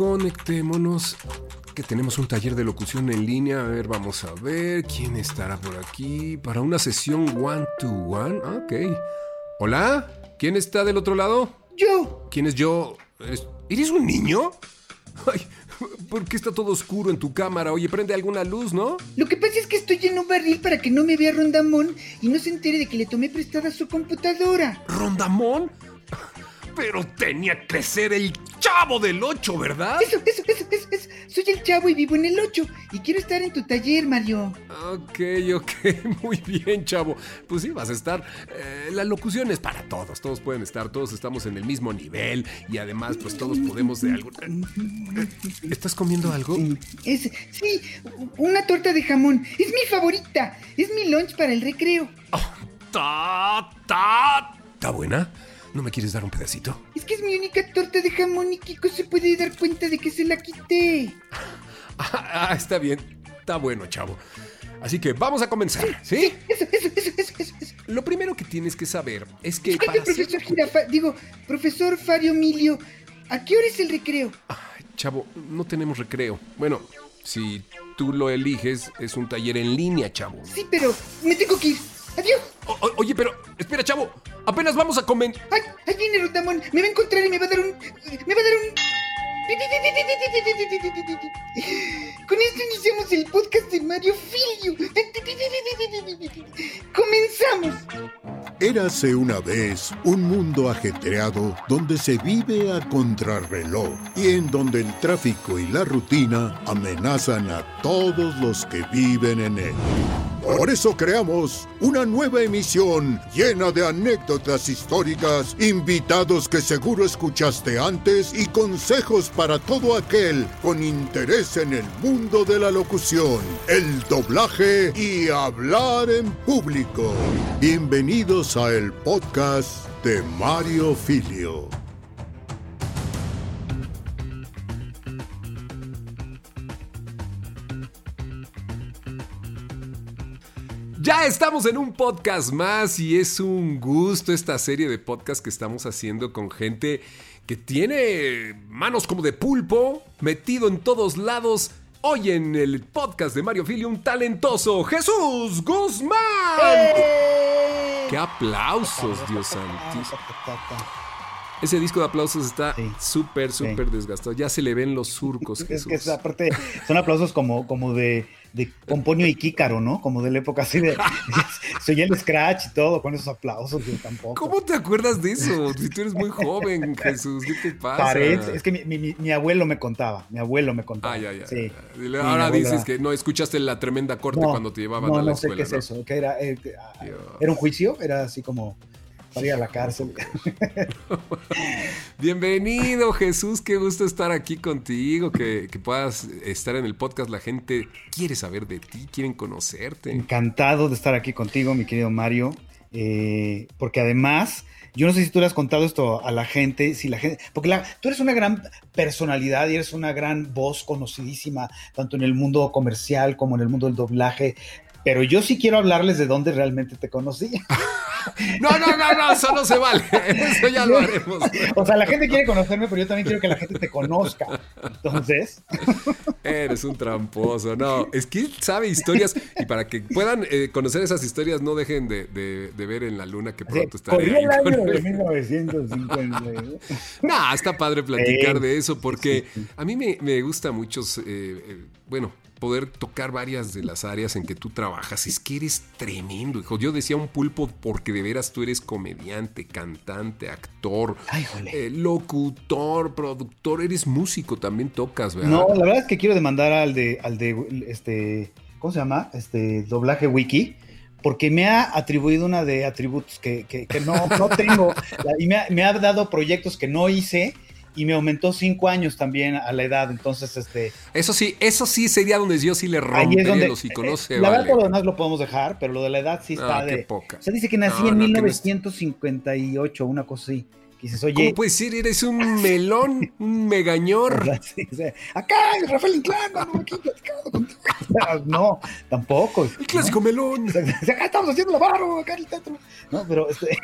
conectémonos. Que tenemos un taller de locución en línea. A ver, vamos a ver quién estará por aquí para una sesión one to one. Ok. Hola, ¿quién está del otro lado? Yo. ¿Quién es yo? ¿Eres, ¿eres un niño? Ay, ¿por qué está todo oscuro en tu cámara? Oye, prende alguna luz, ¿no? Lo que pasa es que estoy en un barril para que no me vea Rondamón y no se entere de que le tomé prestada su computadora. ¿Rondamón? Pero tenía que ser el chavo del 8, ¿verdad? Eso, eso, eso, eso, eso. Soy el chavo y vivo en el 8 y quiero estar en tu taller, Mario. Ok, ok, muy bien, chavo. Pues sí, vas a estar. Eh, la locución es para todos, todos pueden estar, todos estamos en el mismo nivel y además, pues todos podemos de algo. Eh, ¿Estás comiendo algo? Es, sí, una torta de jamón. Es mi favorita. Es mi lunch para el recreo. Oh, ta, ta. ¿Está buena? ¿No me quieres dar un pedacito? Es que es mi única torta de jamón y Kiko se puede dar cuenta de que se la quité. Ah, ah está bien. Está bueno, chavo. Así que vamos a comenzar, ¿sí? Eso, eso, eso, eso, eso. eso. Lo primero que tienes que saber es que Oiga, profesor Jirafa, digo, profesor Fario Emilio, ¿a qué hora es el recreo? Ay, chavo, no tenemos recreo. Bueno, si tú lo eliges, es un taller en línea, chavo. Sí, pero me tengo que ir. Adiós. O- oye, pero espera, chavo. Apenas vamos a comer. Ay, ahí viene Rondamón. Me va a encontrar y me va a dar un. Me va a dar un. Con esto iniciamos el podcast de Mario Filio. Comenzamos. Érase una vez un mundo ajetreado donde se vive a contrarreloj y en donde el tráfico y la rutina amenazan a todos los que viven en él. Por eso creamos una nueva emisión llena de anécdotas históricas, invitados que seguro escuchaste antes y consejos para todo aquel con interés en el mundo de la locución, el doblaje y hablar en público. Bienvenidos a el podcast de Mario Filio. Ya estamos en un podcast más y es un gusto esta serie de podcasts que estamos haciendo con gente que tiene manos como de pulpo, metido en todos lados. Hoy en el podcast de Mario Filio, un talentoso Jesús Guzmán. ¡Qué aplausos, Dios santísimo! Ese disco de aplausos está Sí. súper, súper desgastado. Ya se le ven los surcos, Es Jesús. que esa aparte son aplausos como, como de, de Pomponio y Kícaro, ¿no? Como de la época así de. Se oye el scratch y todo con esos aplausos, yo tampoco. ¿Cómo te acuerdas de eso? Si tú eres muy joven, Jesús, ¿qué te pasa? Parece- es que mi, mi- mi- mi abuelo me contaba, mi abuelo me contaba. Ah, ya, ya. Sí. ya. Ahora dices que no escuchaste la tremenda corte No, cuando te llevaban no, a la no sé escuela. qué es eso, que era, eh, ah, era un juicio, era así como a la cárcel. Bienvenido, Jesús. Qué gusto estar aquí contigo. Que, que puedas estar en el podcast. La gente quiere saber de ti, quieren conocerte. Encantado de estar aquí contigo, mi querido Mario, eh, porque además, yo no sé si tú le has contado esto a la gente, si la gente, porque la- tú eres una gran personalidad y eres una gran voz conocidísima, tanto en el mundo comercial como en el mundo del doblaje. Pero yo sí quiero hablarles de dónde realmente te conocí. No, no, no, no, eso no se vale. Eso ya lo haremos. O sea, la gente quiere conocerme, pero yo también quiero que la gente te conozca. Entonces, Eres un tramposo. No, es que él sabe historias. Y para que puedan eh, conocer esas historias, no dejen de, de- de ver en la luna que pronto estaré corría el año de él. 1950. Nah, está padre platicar de eso porque sí, sí. a mí me, me gusta mucho, eh, eh, bueno, poder tocar varias de las áreas en que tú trabajas. Es que eres tremendo, hijo. Yo decía un pulpo porque de veras tú eres comediante, cantante, actor, Ay, eh, locutor, productor, eres músico, también tocas, ¿verdad? No, la verdad es que quiero demandar al de, al de este, ¿cómo se llama? Este doblaje wiki, porque me ha atribuido una de atributos que, que- que no, no tengo, y me ha, me ha dado proyectos que no hice y me aumentó cinco años también a la edad, entonces este, Eso sí, eso sí sería donde yo sí le rompería los iconos. eh, la verdad vale. todo lo demás lo podemos dejar, pero lo de la edad sí está Ah, qué de, poca. o sea, dice que nací No, en no, que no es- 1958, una cosa así, que dices, ¿Cómo oye, puedes decir? Eres un melón, un megañor. Sí, o sea, acá Rafael Inclán, no, aquí platicando contigo. No, tampoco. El clásico melón. Acá estamos haciendo la barro, acá en el teatro. No, pero este.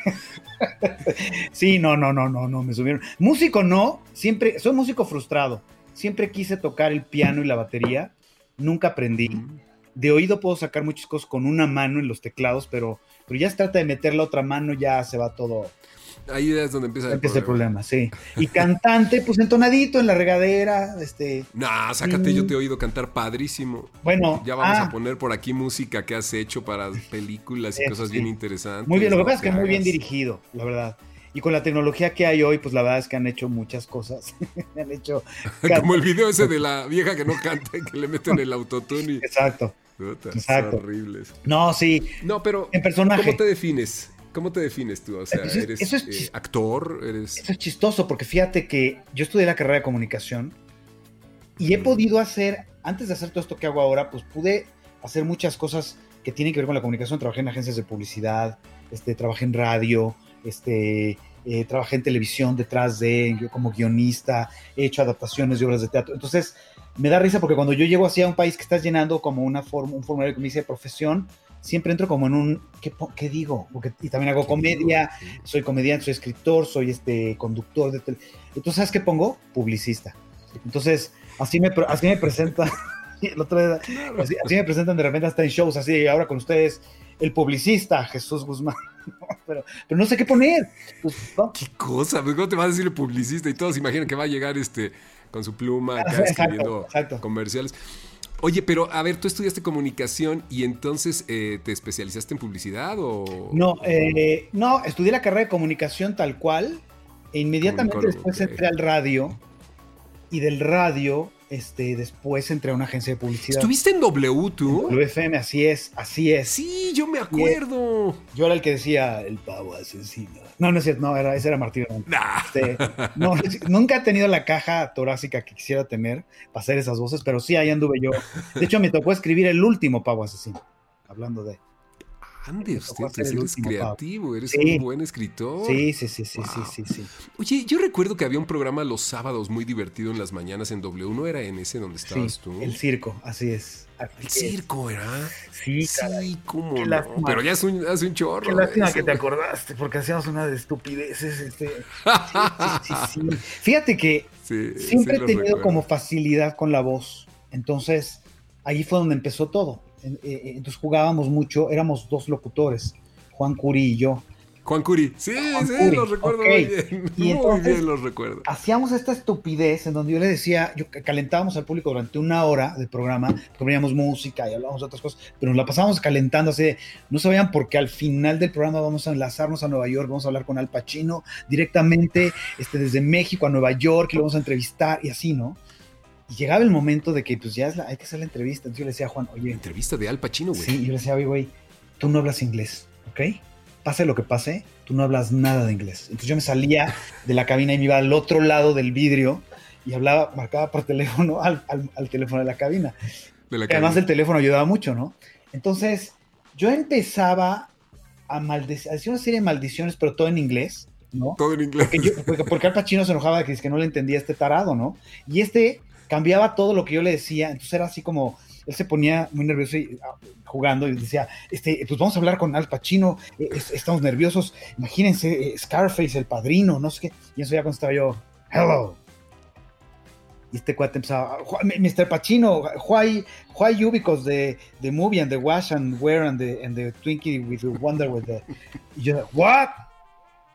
sí, no, no, no, no, no, me subieron. Músico no, siempre, soy músico frustrado. siempre quise tocar el piano y la batería, nunca aprendí. Mm. De oído puedo sacar muchas cosas con una mano en los teclados, pero, pero ya se trata de meter la otra mano, ya se va todo. Ahí es donde empieza el Empieza el problema. problema, sí. Y cantante, pues entonadito en la regadera, este, Nah, sácate, yo Mm. te he oído cantar padrísimo. bueno. Ya vamos ah, a poner por aquí música que has hecho para películas y cosas sí. bien interesantes. Muy bien, lo que pasa es que muy bien dirigido, la verdad. Y con la tecnología que hay hoy, pues la verdad es que han hecho muchas cosas. han hecho. Como el video ese de la vieja que no canta y que le meten el autotune y... Exacto. Puta, Exacto. horribles. No, sí, No, pero en personaje. ¿cómo te defines? ¿Cómo te defines tú? O sea, Eso es- ¿eres eso es eh, actor? ¿Eres...? Eso es chistoso porque fíjate que yo estudié la carrera de comunicación y he podido hacer, antes de hacer todo esto que hago ahora, pues pude hacer muchas cosas que tienen que ver con la comunicación. Trabajé en agencias de publicidad, este, trabajé en radio, este, eh, trabajé en televisión detrás de, yo como guionista, he hecho adaptaciones de obras de teatro. Entonces, me da risa porque cuando yo llego así a un país que estás llenando como una forma, un formulario que me dice profesión, siempre entro como en un, ¿qué, digo? Porque, y también hago comedia, soy comediante, soy escritor, soy este conductor de tele. Entonces, ¿sabes qué pongo? Publicista. Entonces, así me, así me presentan. el otro día, así, así me presentan de repente hasta en shows, así ahora con ustedes, el publicista, Jesús Guzmán. pero, pero no sé qué poner. Pues, no. ¿Qué cosa? Pues, ¿Cómo te vas a decir el publicista? Y todos imaginan que va a llegar este con su pluma acá Exacto, escribiendo exacto. comerciales. Oye, pero a ver, tú estudiaste comunicación y entonces eh, te especializaste en publicidad o. No, eh, no, estudié la carrera de comunicación tal cual, e inmediatamente después entré al radio, y del radio, este, después entré a una agencia de publicidad. ¿Estuviste en W tú? WFM, así es, así es. Sí, yo me acuerdo. Yo era el que decía el pavo asesino. No, no es cierto, no, era, ese era Martín. Nah. Este, no, nunca he tenido la caja torácica que quisiera tener para hacer esas voces, pero sí, ahí anduve yo. De hecho, me tocó escribir el último pavo asesino, hablando de... Ande Me tocó usted, hacer el eres creativo, eres Sí. un buen escritor. Sí, sí, sí, sí, sí, Wow. sí, sí. Oye, yo recuerdo que había un programa los sábados muy divertido en las mañanas en W. ¿No era en ese donde estabas Sí, tú? el circo, así es. Así El es. circo, ¿verdad? Sí, caray. Sí, cómo no. Pero ya es un, hace un chorro. Qué lástima que te acordaste, porque hacíamos una de estupideces. Este. Sí, sí. Fíjate que siempre he tenido recuerdo. como facilidad con la voz. Entonces, ahí fue donde empezó todo. Eh, eh, Entonces jugábamos mucho, éramos dos locutores, Juan Curi y yo. Juan Curi. Sí, Juan sí, Curi, los recuerdo muy bien. Y muy bien los recuerdo. Hacíamos esta estupidez en donde yo le decía, yo calentábamos al público durante una hora de programa, poníamos música y hablábamos de otras cosas, pero nos la pasábamos calentando así, de, no sabían porque al final del programa vamos a enlazarnos a Nueva York, vamos a hablar con Al Pacino directamente este, desde México a Nueva York y lo vamos a entrevistar y así, ¿no? Y llegaba el momento de que pues ya es la- hay que hacer la entrevista, entonces yo le decía a Juan, oye, Entrevista de Al Pacino, güey. Sí, yo le decía, oye, güey, tú no hablas inglés, ¿ok? Pase lo que pase, tú no hablas nada de inglés. Entonces yo me salía de la cabina y me iba al otro lado del vidrio y hablaba, marcaba por teléfono al, al- al teléfono de la cabina. De la además cabina. el teléfono ayudaba mucho, ¿no? Entonces yo empezaba a, maldecir, a decir una serie de maldiciones, pero todo en inglés, ¿no? Todo en inglés. Porque, yo- porque, porque Al Pacino se enojaba de que, es que no le entendía a este tarado, ¿no? Y este cambiaba todo lo que yo le decía, entonces era así como, él se ponía muy nervioso ah, jugando y decía, este, pues vamos a hablar con Al Pacino, es- estamos nerviosos, imagínense, eh, Scarface, el padrino, no sé qué, y eso ya contestaba yo, hello. Y este cuate empezaba, "Why- Mr. Pacino, why, why you? Because the, movie and the wash and wear and the, and the Twinkie with the wonder with the... Yo, what?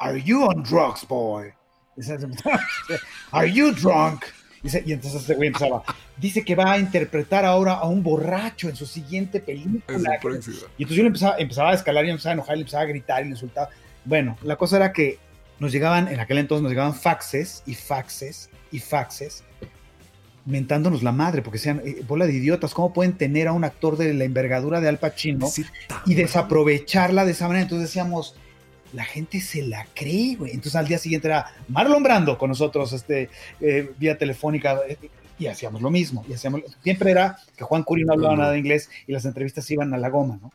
Are you on drugs, boy? Are you drunk? Dice, y entonces este güey empezaba, dice que va a interpretar ahora a un borracho en su siguiente película. Y entonces yo le empezaba, empezaba a escalar y empezaba a enojar, y le empezaba a gritar y le insultaba. Bueno, la cosa era que nos llegaban, en aquel entonces nos llegaban faxes y faxes y faxes mentándonos la madre, porque decían, eh, bola de idiotas, ¿cómo pueden tener a un actor de la envergadura de Al Pacino Sí, y desaprovecharla de esa manera? Entonces decíamos, la gente se la cree, güey. Entonces al día siguiente era Marlon Brando con nosotros, este, eh, vía telefónica, eh, y hacíamos lo mismo. Y hacíamos, siempre era que Juan Curi no hablaba nada de inglés y las entrevistas iban a la goma, ¿no?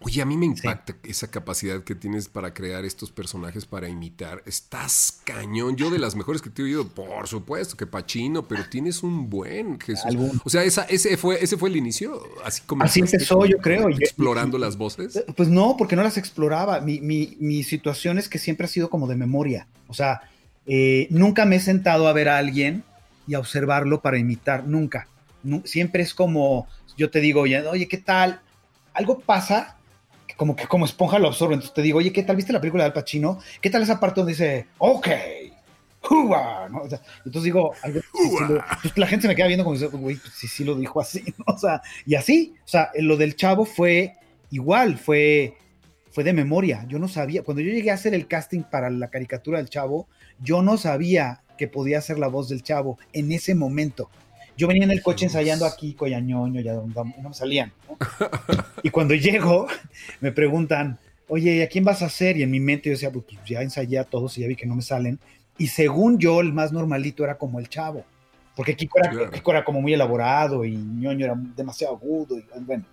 Oye, a mí me impacta esa capacidad que tienes para crear estos personajes para imitar. Estás cañón. Yo de las mejores que te he oído, por supuesto, que Pachino, pero tienes un buen Jesús. Algún. O sea, esa, ese, fue, ese fue el inicio. Así, como Así empezó, yo creo, Explorando las voces. Pues no, porque no las exploraba. Mi, mi, mi situación es que siempre ha sido como de memoria. O sea, eh, nunca me he sentado a ver a alguien y a observarlo para imitar, nunca. Nu- siempre es como, yo te digo, oye, ¿qué tal? Algo pasa, como que como esponja lo absorbe, entonces te digo, oye, ¿qué tal? ¿Viste la película de Al Pacino? ¿Qué tal esa parte donde dice, ok, ¡Uva! ¿no? O sea, entonces digo, algo, sí, sí lo- pues la gente se me queda viendo como, güey, pues sí, sí lo dijo así, ¿no? O sea, y así, o sea, lo del chavo fue igual, fue, fue de memoria. Yo no sabía, cuando yo llegué a hacer el casting para la caricatura del chavo, yo no sabía que podía ser la voz del chavo en ese momento. Yo venía en el coche ensayando aquí, Coyañoño, ya no no me salían. ¿no? Y cuando llego, me preguntan, oye, ¿a quién vas a hacer? Y en mi mente yo decía, pues ya ensayé a todos y ya vi que no me salen. Y según yo, el más normalito era como el chavo. Porque Kiko era, Claro. Kiko era como muy elaborado y ñoño era demasiado agudo. Y, bueno.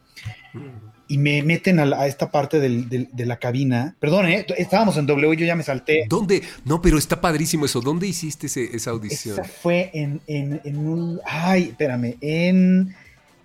Y me meten a, la- a esta parte del- del- de la cabina. Perdón, ¿eh? estábamos en W y yo ya me salté. ¿Dónde? No, pero está padrísimo eso. ¿Dónde hiciste ese- esa audición? Esa fue en, en- en un. Ay, espérame. En.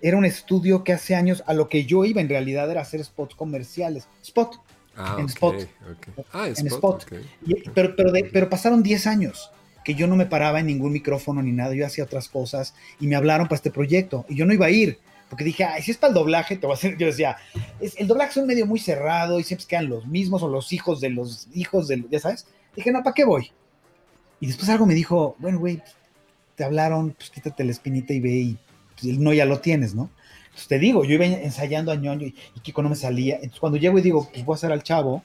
Era un estudio que hace años a lo que yo iba en realidad era hacer spots comerciales. Spot. Ah, en ok, Spot. ok. Ah, en Spot. Spot. ok. Y- pero, pero, de- pero pasaron 10 años que yo no me paraba en ningún micrófono ni nada. Yo hacía otras cosas y me hablaron para este proyecto. Y yo no iba a ir. Porque dije, ay, si es para el doblaje, te voy a hacer. Yo decía, es, el doblaje es un medio muy cerrado y siempre quedan los mismos o los hijos de los hijos de. Ya sabes. Dije, no, ¿para qué voy? Y después algo me dijo, bueno, güey, te hablaron, pues quítate la espinita y ve y pues, no ya lo tienes, ¿no? Entonces te digo, yo iba ensayando a ñoño y, y Kiko no me salía. Entonces cuando llego y digo, pues voy a hacer al chavo,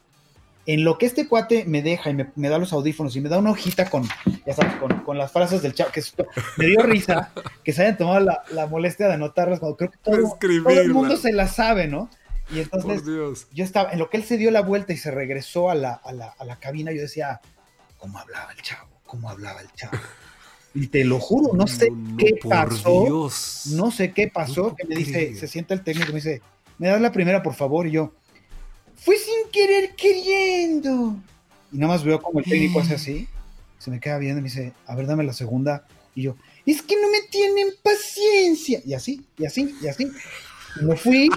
en lo que este cuate me deja y me, me da los audífonos y me da una hojita con, ya sabes, con, con las frases del chavo, que es- me dio risa que se hayan tomado la, la molestia de anotarlas cuando creo que todo, todo el mundo se las sabe, ¿no? Y entonces yo estaba, en lo que él se dio la vuelta y se regresó a la, a la, a la cabina, yo decía, ¿cómo hablaba el chavo? ¿Cómo hablaba el chavo? Y te lo juro, no sé No, no, qué pasó, Dios. no sé qué pasó, No que me dice, se sienta el técnico y me dice, ¿me das la primera, por favor? Y yo, fue sin querer queriendo. Y nada más veo como el técnico hace así, se me queda viendo y me dice, a ver, dame la segunda. Y yo, es que no me tienen paciencia. Y así, y así, y así. Y me fui.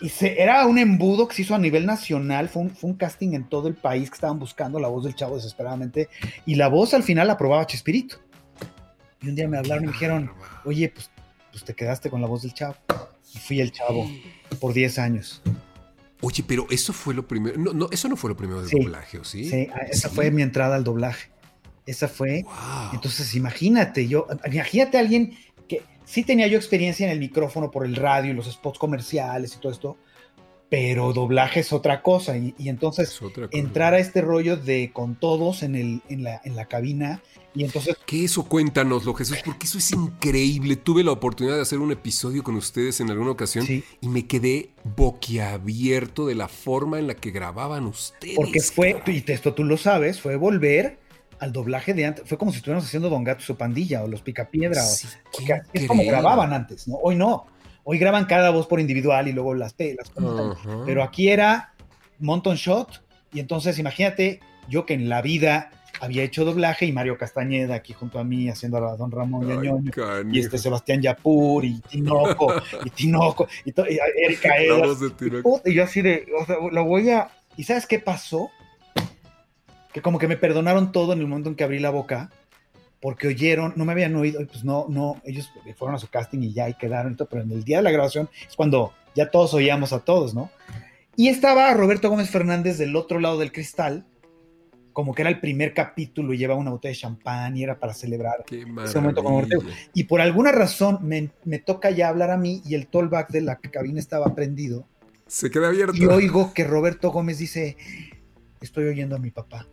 Y se, era un embudo que se hizo a nivel nacional, fue un, fue un casting en todo el país que estaban buscando la voz del chavo desesperadamente. Y la voz al final la aprobaba Chespirito. Y un día me hablaron y me dijeron, oye, pues, pues te quedaste con la voz del chavo. Y fui el chavo por 10 años. Oye, pero eso fue lo primero. No, no, eso no fue lo primero del Sí. doblaje, ¿o sí? Sí, ah, esa Sí. fue mi entrada al doblaje. Esa fue. Wow. Entonces, imagínate, yo, imagínate a alguien que sí tenía yo experiencia en el micrófono por el radio y los spots comerciales y todo esto, pero doblaje es otra cosa. Y, y entonces cosa. entrar a este rollo de con todos en, el, en, la, en la cabina y entonces ¿Qué eso? Cuéntanoslo, Jesús, porque eso es increíble. Tuve la oportunidad de hacer un episodio con ustedes en alguna ocasión Sí. y me quedé boquiabierto de la forma en la que grababan ustedes. Porque fue, y esto tú lo sabes, fue volver al doblaje de antes. Fue como si estuviéramos haciendo Don Gato y su pandilla o los Picapiedra. o- Sí, así es como grababan antes, ¿no? Hoy no. Hoy graban cada voz por individual y luego las pelas. Ajá. Pero aquí era Monton Shot. Y entonces imagínate, yo que en la vida había hecho doblaje y Mario Castañeda aquí junto a mí haciendo a Don Ramón y a Ay, Ñoño, canijo. y este Sebastián Yapur y Tinoco y Tinoco y, y Erika Edas. Y, yo así de, o sea, lo voy a... ¿Y sabes qué pasó? Que como que me perdonaron todo en el momento en que abrí la boca, porque oyeron, no me habían oído, y pues no, no, ellos fueron a su casting y ya y quedaron, y todo, pero en el día de la grabación es cuando ya todos oíamos a todos, ¿no? Y estaba Roberto Gómez Fernández del otro lado del cristal, como que era el primer capítulo y llevaba una botella de champán y era para celebrar ese momento maravilla. Ortega. y por alguna razón me, me toca ya hablar a mí y el tollback de la cabina estaba prendido Se queda abierto. y oigo que Roberto Gómez dice, estoy oyendo a mi papá.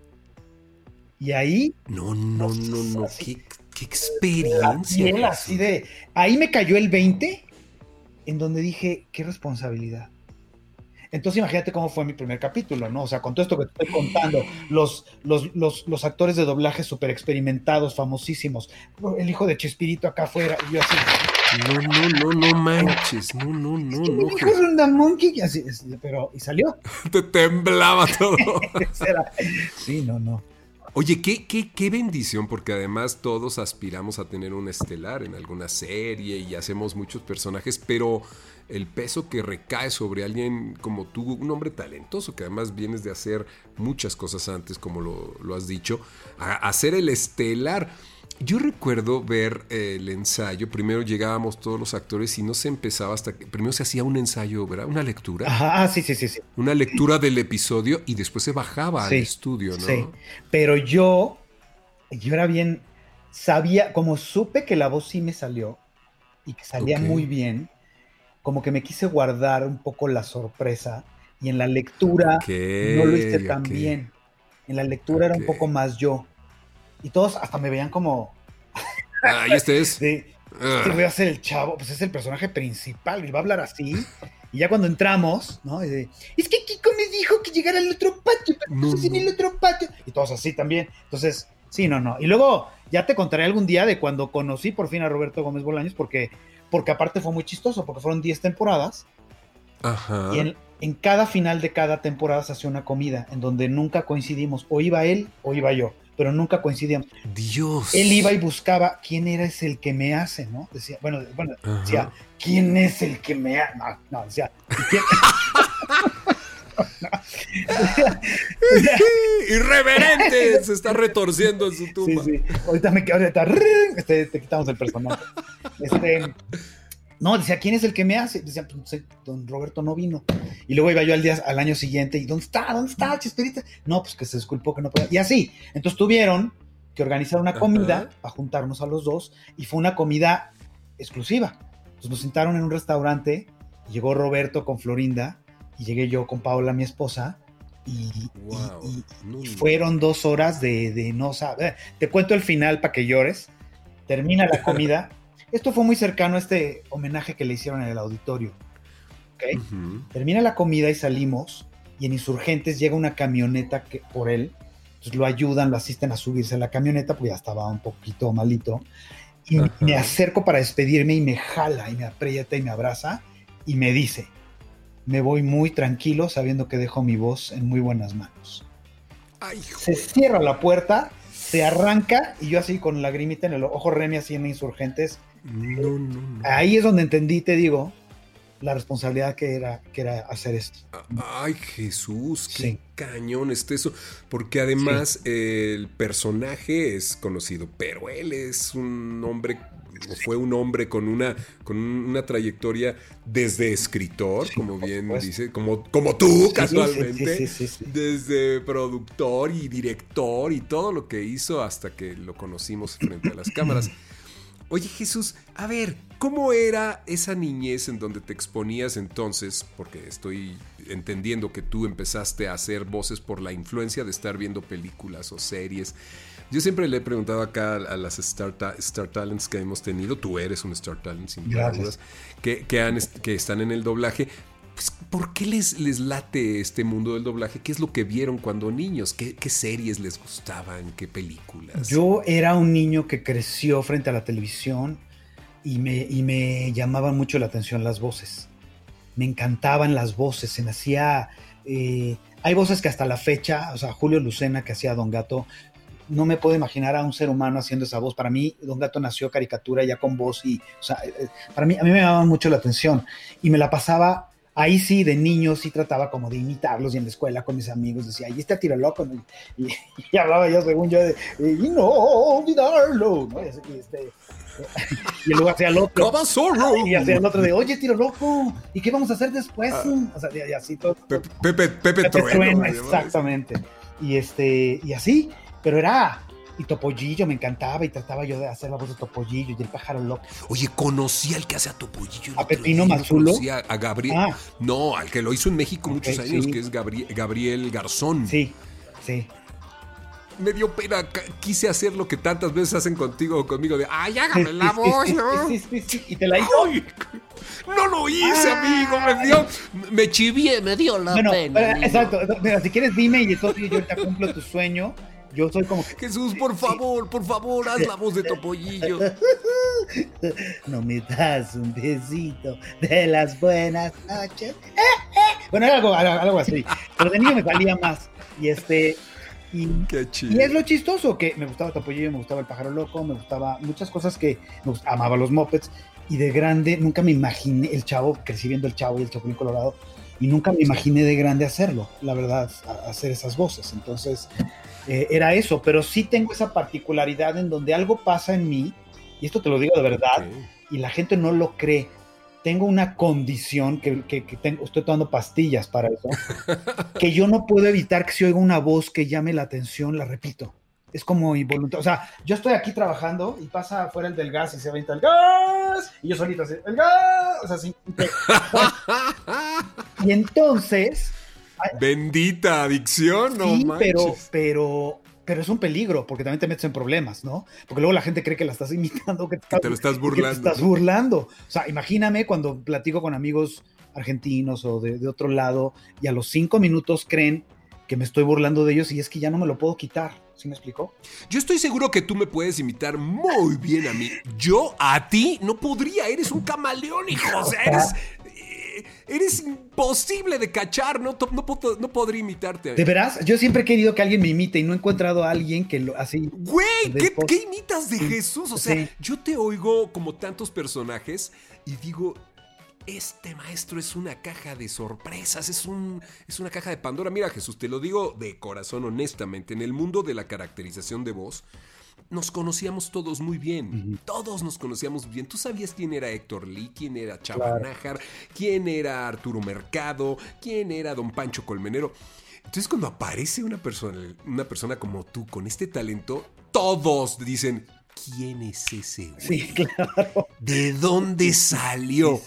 Y ahí, No, no, no, no. Así. Qué, qué experiencia. piel así de, ahí me cayó el 20, en donde dije, qué responsabilidad. Entonces imagínate cómo fue mi primer capítulo, ¿no? O sea, con todo esto que te estoy contando, los, los, los, los actores de doblaje súper experimentados, famosísimos, el hijo de Chespirito acá afuera, y yo así, No, no, no, no manches. No, no, no, "¿Qué me no. dijo Jesús. Rondamón que-?" Y así, pero, y salió. Te temblaba todo. Sí, no, no. Oye, qué, qué, qué bendición, porque además todos aspiramos a tener un estelar en alguna serie y hacemos muchos personajes, pero el peso que recae sobre alguien como tú, un hombre talentoso, que además vienes de hacer muchas cosas antes, como lo, lo has dicho, a, a ser el estelar. Yo recuerdo ver eh, el ensayo. Primero llegábamos todos los actores y no se empezaba hasta que. Primero se hacía un ensayo, ¿verdad? Una lectura. Ajá, ah, sí, sí, sí, sí. Una lectura del episodio y después se bajaba al estudio, ¿no? Sí. Pero yo. Yo era bien. Sabía, como supe que la voz sí me salió y que salía muy bien, como que me quise guardar un poco la sorpresa y en la lectura no lo hice tan bien. En la lectura era un poco más yo. Y todos hasta me veían como. Ah, ¿y este es? sí. Este voy a ser el chavo, pues es el personaje principal y va a hablar así. Y ya cuando entramos, ¿no? es que Kiko me dijo que llegara al otro patio, pero no, en el otro patio. Y todos así también. Entonces, sí, no, no. Y luego ya te contaré algún día de cuando conocí por fin a Roberto Gómez Bolaños, porque, porque aparte fue muy chistoso, porque fueron 10 temporadas. Ajá. Y en, en cada final de cada temporada se hacía una comida en donde nunca coincidimos. O iba él o iba yo pero nunca coincidíamos. Dios. Él iba y buscaba quién era ese el que me hace, ¿no? Decía, bueno, bueno decía, ¿quién es el que me hace? No, no, decía, ¿quién? Irreverente, se está retorciendo en su tumba. Sí, sí. Ahorita me ahorita, este, te quitamos el personaje. Este, no, decía, ¿quién es el que me hace? Decía, pues, don Roberto no vino. Y luego iba yo al día, al año siguiente, ¿y dónde está? ¿Dónde está, Chespirita? No, pues que se disculpó que no podía. Y así. Entonces tuvieron que organizar una comida para juntarnos a los dos, y fue una comida exclusiva. Entonces nos sentaron en un restaurante, llegó Roberto con Florinda, y llegué yo con Paola, mi esposa, y, fueron dos horas de, de no saber. Te cuento el final para que llores. Termina la comida. Esto fue muy cercano a este homenaje que le hicieron en el auditorio. Termina la comida y salimos, y en Insurgentes llega una camioneta que, por él, entonces lo ayudan, lo asisten a subirse a la camioneta, porque ya estaba un poquito malito, y me acerco para despedirme y me jala y me aprieta y me abraza y me dice, me voy muy tranquilo sabiendo que dejo mi voz en muy buenas manos. Se cierra la puerta, se arranca y yo así con lagrimita en el ojo, Remy así en Insurgentes, no, no, Ahí es donde entendí, te digo, la responsabilidad que era, que era hacer esto. Ay, Jesús, qué cañón es eso. Porque además el personaje es conocido, pero él es un hombre, fue un hombre con una, con una trayectoria desde escritor, como bien dice, como, como tú casualmente, desde productor y director y todo lo que hizo hasta que lo conocimos frente a las cámaras. Oye Jesús, a ver, ¿cómo era esa niñez en donde te exponías entonces? Porque estoy entendiendo que tú empezaste a hacer voces por la influencia de estar viendo películas o series. Yo siempre le he preguntado acá a las Star, Talents que hemos tenido, tú eres un Star Talent sin dudas, que, que están en el doblaje. Pues, ¿por qué les, les late este mundo del doblaje? ¿Qué es lo que vieron cuando niños? ¿Qué, series les gustaban? ¿Qué películas? Yo era un niño que creció frente a la televisión y me, me llamaban mucho la atención las voces. Me encantaban las voces, se me hacía... Eh, hay voces que hasta la fecha, o sea, Julio Lucena que hacía Don Gato, no me puedo imaginar a un ser humano haciendo esa voz. Para mí, Don Gato nació caricatura ya con voz y, o sea, eh, para mí, a mí me llamaban mucho la atención y me la pasaba ahí sí, de niño sí trataba como de imitarlos y en la escuela con mis amigos decía, ahí está tiro loco, y, hablaba yo según yo de, y no olvidarlo, ¿no? Y, este, y luego hacía el otro. Y hacía el otro de, oye, tiro loco, ¿y qué vamos a hacer después? Ah. O sea, y, así todo. Pepe, Pepe, Pepe, Trueno. exactamente. Y este, y así, pero era y Topollillo me encantaba y trataba yo de hacer la voz de Topollillo y el pájaro loco. Oye, conocí al que hace a Topollillo. ¿A Pepino Mazulo? a Gabriel. Ah. No, al que lo hizo en México muchos años, que es Gabriel, Garzón. Sí, sí. Me dio pena, quise hacer lo que tantas veces hacen contigo o conmigo, de, ay, hágame la voz, ¿no? Sí, sí, sí, y te la hizo. no lo hice, amigo, me dio, me chivié, me dio la pena. exacto, mira, si quieres dime y entonces yo te cumplo tu sueño yo soy como Jesús, por favor, por favor, haz la voz de Topollillo. No me das un besito de las buenas noches. Eh, eh. Bueno, algo, algo así. Pero de niño me salía más. Y este. Y, Qué chido. y es lo chistoso que me gustaba Topollillo, me gustaba el pájaro loco, me gustaba muchas cosas que me amaba los mopeds. Y de grande nunca me imaginé el chavo, crecí viendo el chavo y el chapulín colorado y nunca me imaginé de grande hacerlo, la verdad, hacer esas voces. Entonces, eh, era eso, pero sí tengo esa particularidad en donde algo pasa en mí, y esto te lo digo de verdad, y la gente no lo cree. Tengo una condición que, que, tengo, estoy tomando pastillas para eso, que yo no puedo evitar que si oiga una voz que llame la atención, la repito es como involuntario. O sea, yo estoy aquí trabajando y pasa afuera el del gas y se avienta el gas y yo solito así, el gas. O sea, así. y entonces. Bendita adicción, no sí, pero, pero, pero es un peligro porque también te metes en problemas, ¿no? Porque luego la gente cree que la estás imitando, que te, lo estás burlando. te estás burlando. O sea, imagíname cuando platico con amigos argentinos o de, de otro lado y a los cinco minutos creen que me estoy burlando de ellos y es que ya no me lo puedo quitar. ¿Sí me explicó? Yo estoy seguro que tú me puedes imitar muy bien a mí. Yo a ti no podría, eres un camaleón, hijo. O sea, eres, eres imposible de cachar, no, no, no, podría imitarte. ¿De veras? Yo siempre he querido que alguien me imite y no he encontrado a alguien que lo así. Güey, ¿qué, imitas de Jesús? O sea, yo te oigo como tantos personajes y digo, este maestro es una caja de sorpresas, es, un, es una caja de Pandora. Mira Jesús, te lo digo de corazón honestamente, en el mundo de la caracterización de voz, nos conocíamos todos muy bien. Todos nos conocíamos bien. Tú sabías quién era Héctor Lee, quién era Chava Nájar, quién era Arturo Mercado, quién era Don Pancho Colmenero. Entonces cuando aparece una persona, una persona como tú con este talento, todos dicen, ¿quién es ese güey? Sí, claro. ¿De dónde salió?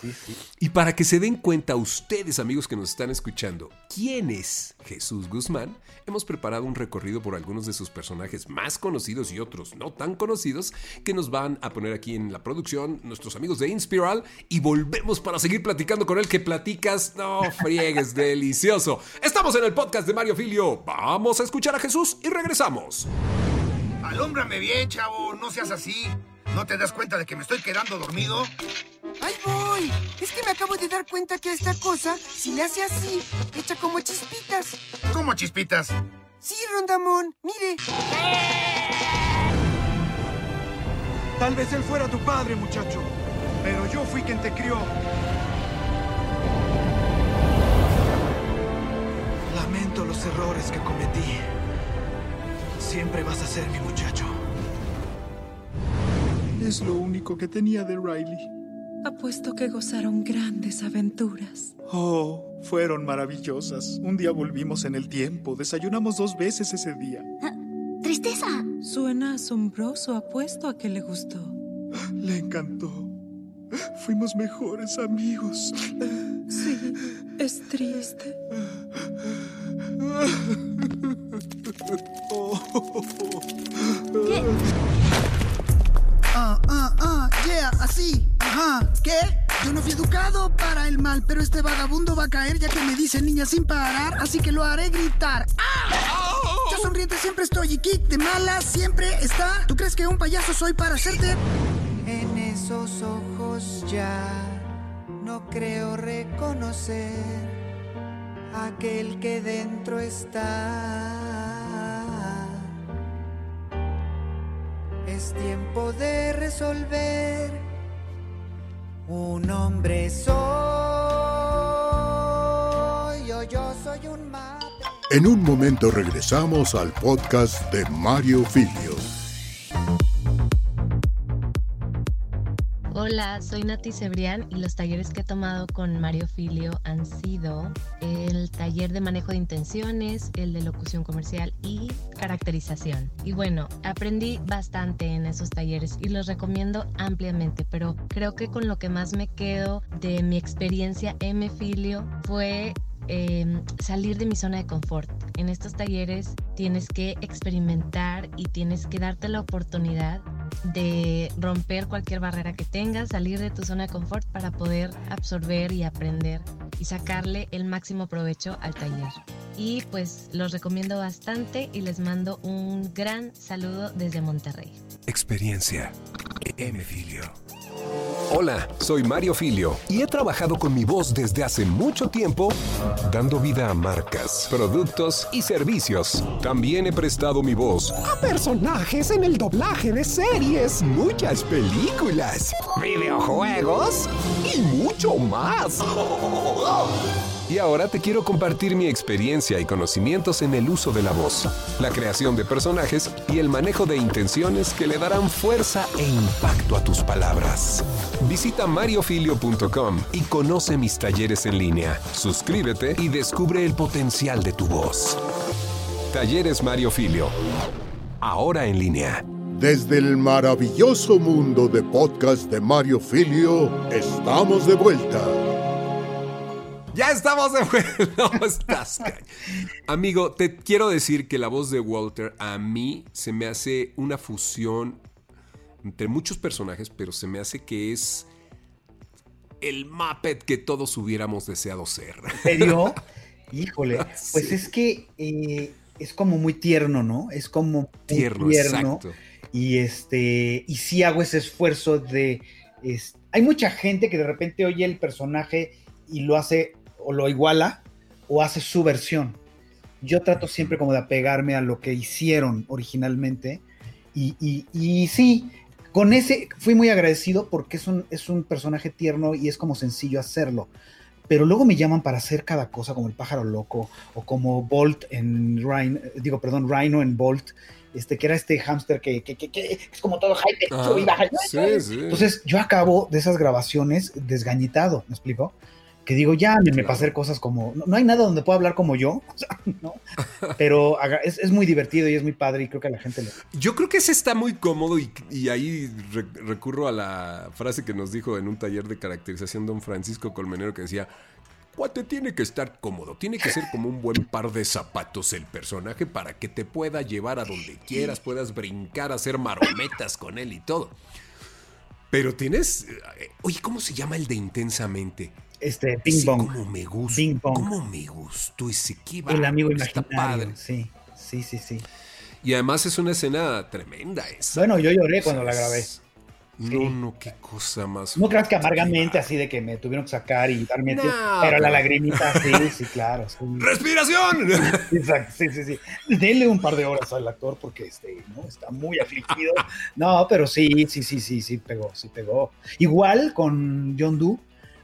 y para que se den cuenta ustedes, amigos que nos están escuchando, quién es Jesús Guzmán, hemos preparado un recorrido por algunos de sus personajes más conocidos y otros no tan conocidos que nos van a poner aquí en la producción nuestros amigos de Inspiral y volvemos para seguir platicando con él que platicas, no friegues, delicioso. Estamos en el podcast de Mario Filio. Vamos a escuchar a Jesús y regresamos. Alómbrame bien, chavo, no seas así. ¿No te das cuenta de que me estoy quedando dormido? ¡Ahí voy! Es que me acabo de dar cuenta que a esta cosa, si le hace así, echa como chispitas. ¿Cómo chispitas? Sí, Rondamón, mire. Tal vez él fuera tu padre, muchacho, pero yo fui quien te crió. Lamento los errores que cometí. Siempre vas a ser mi muchacho. Es lo único que tenía de Riley. Apuesto que gozaron grandes aventuras. Oh, fueron maravillosas. Un día volvimos en el tiempo. Desayunamos dos veces ese día. Ah, ¡Tristeza! Suena asombroso. Apuesto a que le gustó. Le encantó. Fuimos mejores amigos. Sí, es triste. ¿Qué? Ah, ah, ah, yeah, así. Ajá, ¿qué? Yo no fui educado para el mal, pero este vagabundo va a caer ya que me dice niña sin parar, así que lo haré gritar. ¡Ah! Yo sonriente siempre estoy y kick de mala siempre está. ¿Tú crees que un payaso soy para hacerte? En esos ojos ya no creo reconocer aquel que dentro está. Es tiempo de resolver. Un hombre soy o yo soy un mate. En un momento regresamos al podcast de Mario Filio. Hola, soy Nati Cebrián y los talleres que he tomado con Mario Filio han sido el taller de manejo de intenciones, el de locución comercial y caracterización. Y bueno, aprendí bastante en esos talleres y los recomiendo ampliamente, pero creo que con lo que más me quedo de mi experiencia en Filio fue em, salir de mi zona de confort. En estos talleres tienes que experimentar y tienes que darte la oportunidad de romper cualquier barrera que tengas, salir de tu zona de confort para poder absorber y aprender y sacarle el máximo provecho al taller. Y pues los recomiendo bastante y les mando un gran saludo desde Monterrey. Experiencia M. Hola, soy Mario Filio y he trabajado con mi voz desde hace mucho tiempo dando vida a marcas, productos y servicios. También he prestado mi voz a personajes en el doblaje de series, muchas películas, videojuegos y mucho más. Y ahora te quiero compartir mi experiencia y conocimientos en el uso de la voz, la creación de personajes y el manejo de intenciones que le darán fuerza e impacto a tus palabras. Visita mariofilio.com y conoce mis talleres en línea. Suscríbete y descubre el potencial de tu voz. Talleres Mario Filio. Ahora en línea. Desde el maravilloso mundo de podcast de Mario Filio, estamos de vuelta. Ya estamos de vuelta. No estás, Amigo, te quiero decir que la voz de Walter a mí se me hace una fusión entre muchos personajes, pero se me hace que es el Muppet que todos hubiéramos deseado ser. ¿En serio? Híjole, pues es que eh, es como muy tierno, ¿no? Es como Tierno, exacto. Y este, y sí hago ese esfuerzo de. es- hay mucha gente que de repente oye el personaje y lo hace o lo iguala o hace su versión. Yo trato siempre como de apegarme a lo que hicieron originalmente. Y, y- y sí, con ese fui muy agradecido porque es un, es un personaje tierno y es como sencillo hacerlo. Pero luego me llaman para hacer cada cosa, como el pájaro loco, o como Bolt en Rhino, digo, perdón, Rhino en Bolt, este, que era este hámster que, que- que- que es como todo hype, Ah, sí, sí. Entonces yo acabo de esas grabaciones desgañitado, ¿me explico? Que digo, llámenme Claro. para hacer cosas como. No, no hay nada donde pueda hablar como yo, o sea, ¿no? Pero es, es muy divertido y es muy padre y creo que a la gente le. Yo creo que ese está muy cómodo y, y ahí re- recurro a la frase que nos dijo en un taller de caracterización don Francisco Colmenero que decía, Cuate tiene que estar cómodo, tiene que ser como un buen par de zapatos el personaje para que te pueda llevar a donde quieras, puedas brincar, hacer marometas con él y todo. Pero tienes... eh, Oye, ¿cómo se llama el de intensamente? Este, Ping Sí, Pong. ¿Cómo me gusta? Ping pong. ¿Cómo me gustó ese qué El amigo bárbaro, está imaginario. padre. Sí, sí, sí, sí. Y además es una escena tremenda esa. Bueno, yo lloré cuando la grabé. No, Sí. no, qué cosa más. No creas que amargamente, así de que me tuvieron que sacar y darme. No, pero la lagrimita, sí, sí, claro. sí. ¡Respiración! Exacto, sí, sí, sí. Denle un par de horas al actor porque este, ¿no? está muy afligido. No, pero sí, sí, sí, sí, sí pegó, sí pegó. Igual con John Doe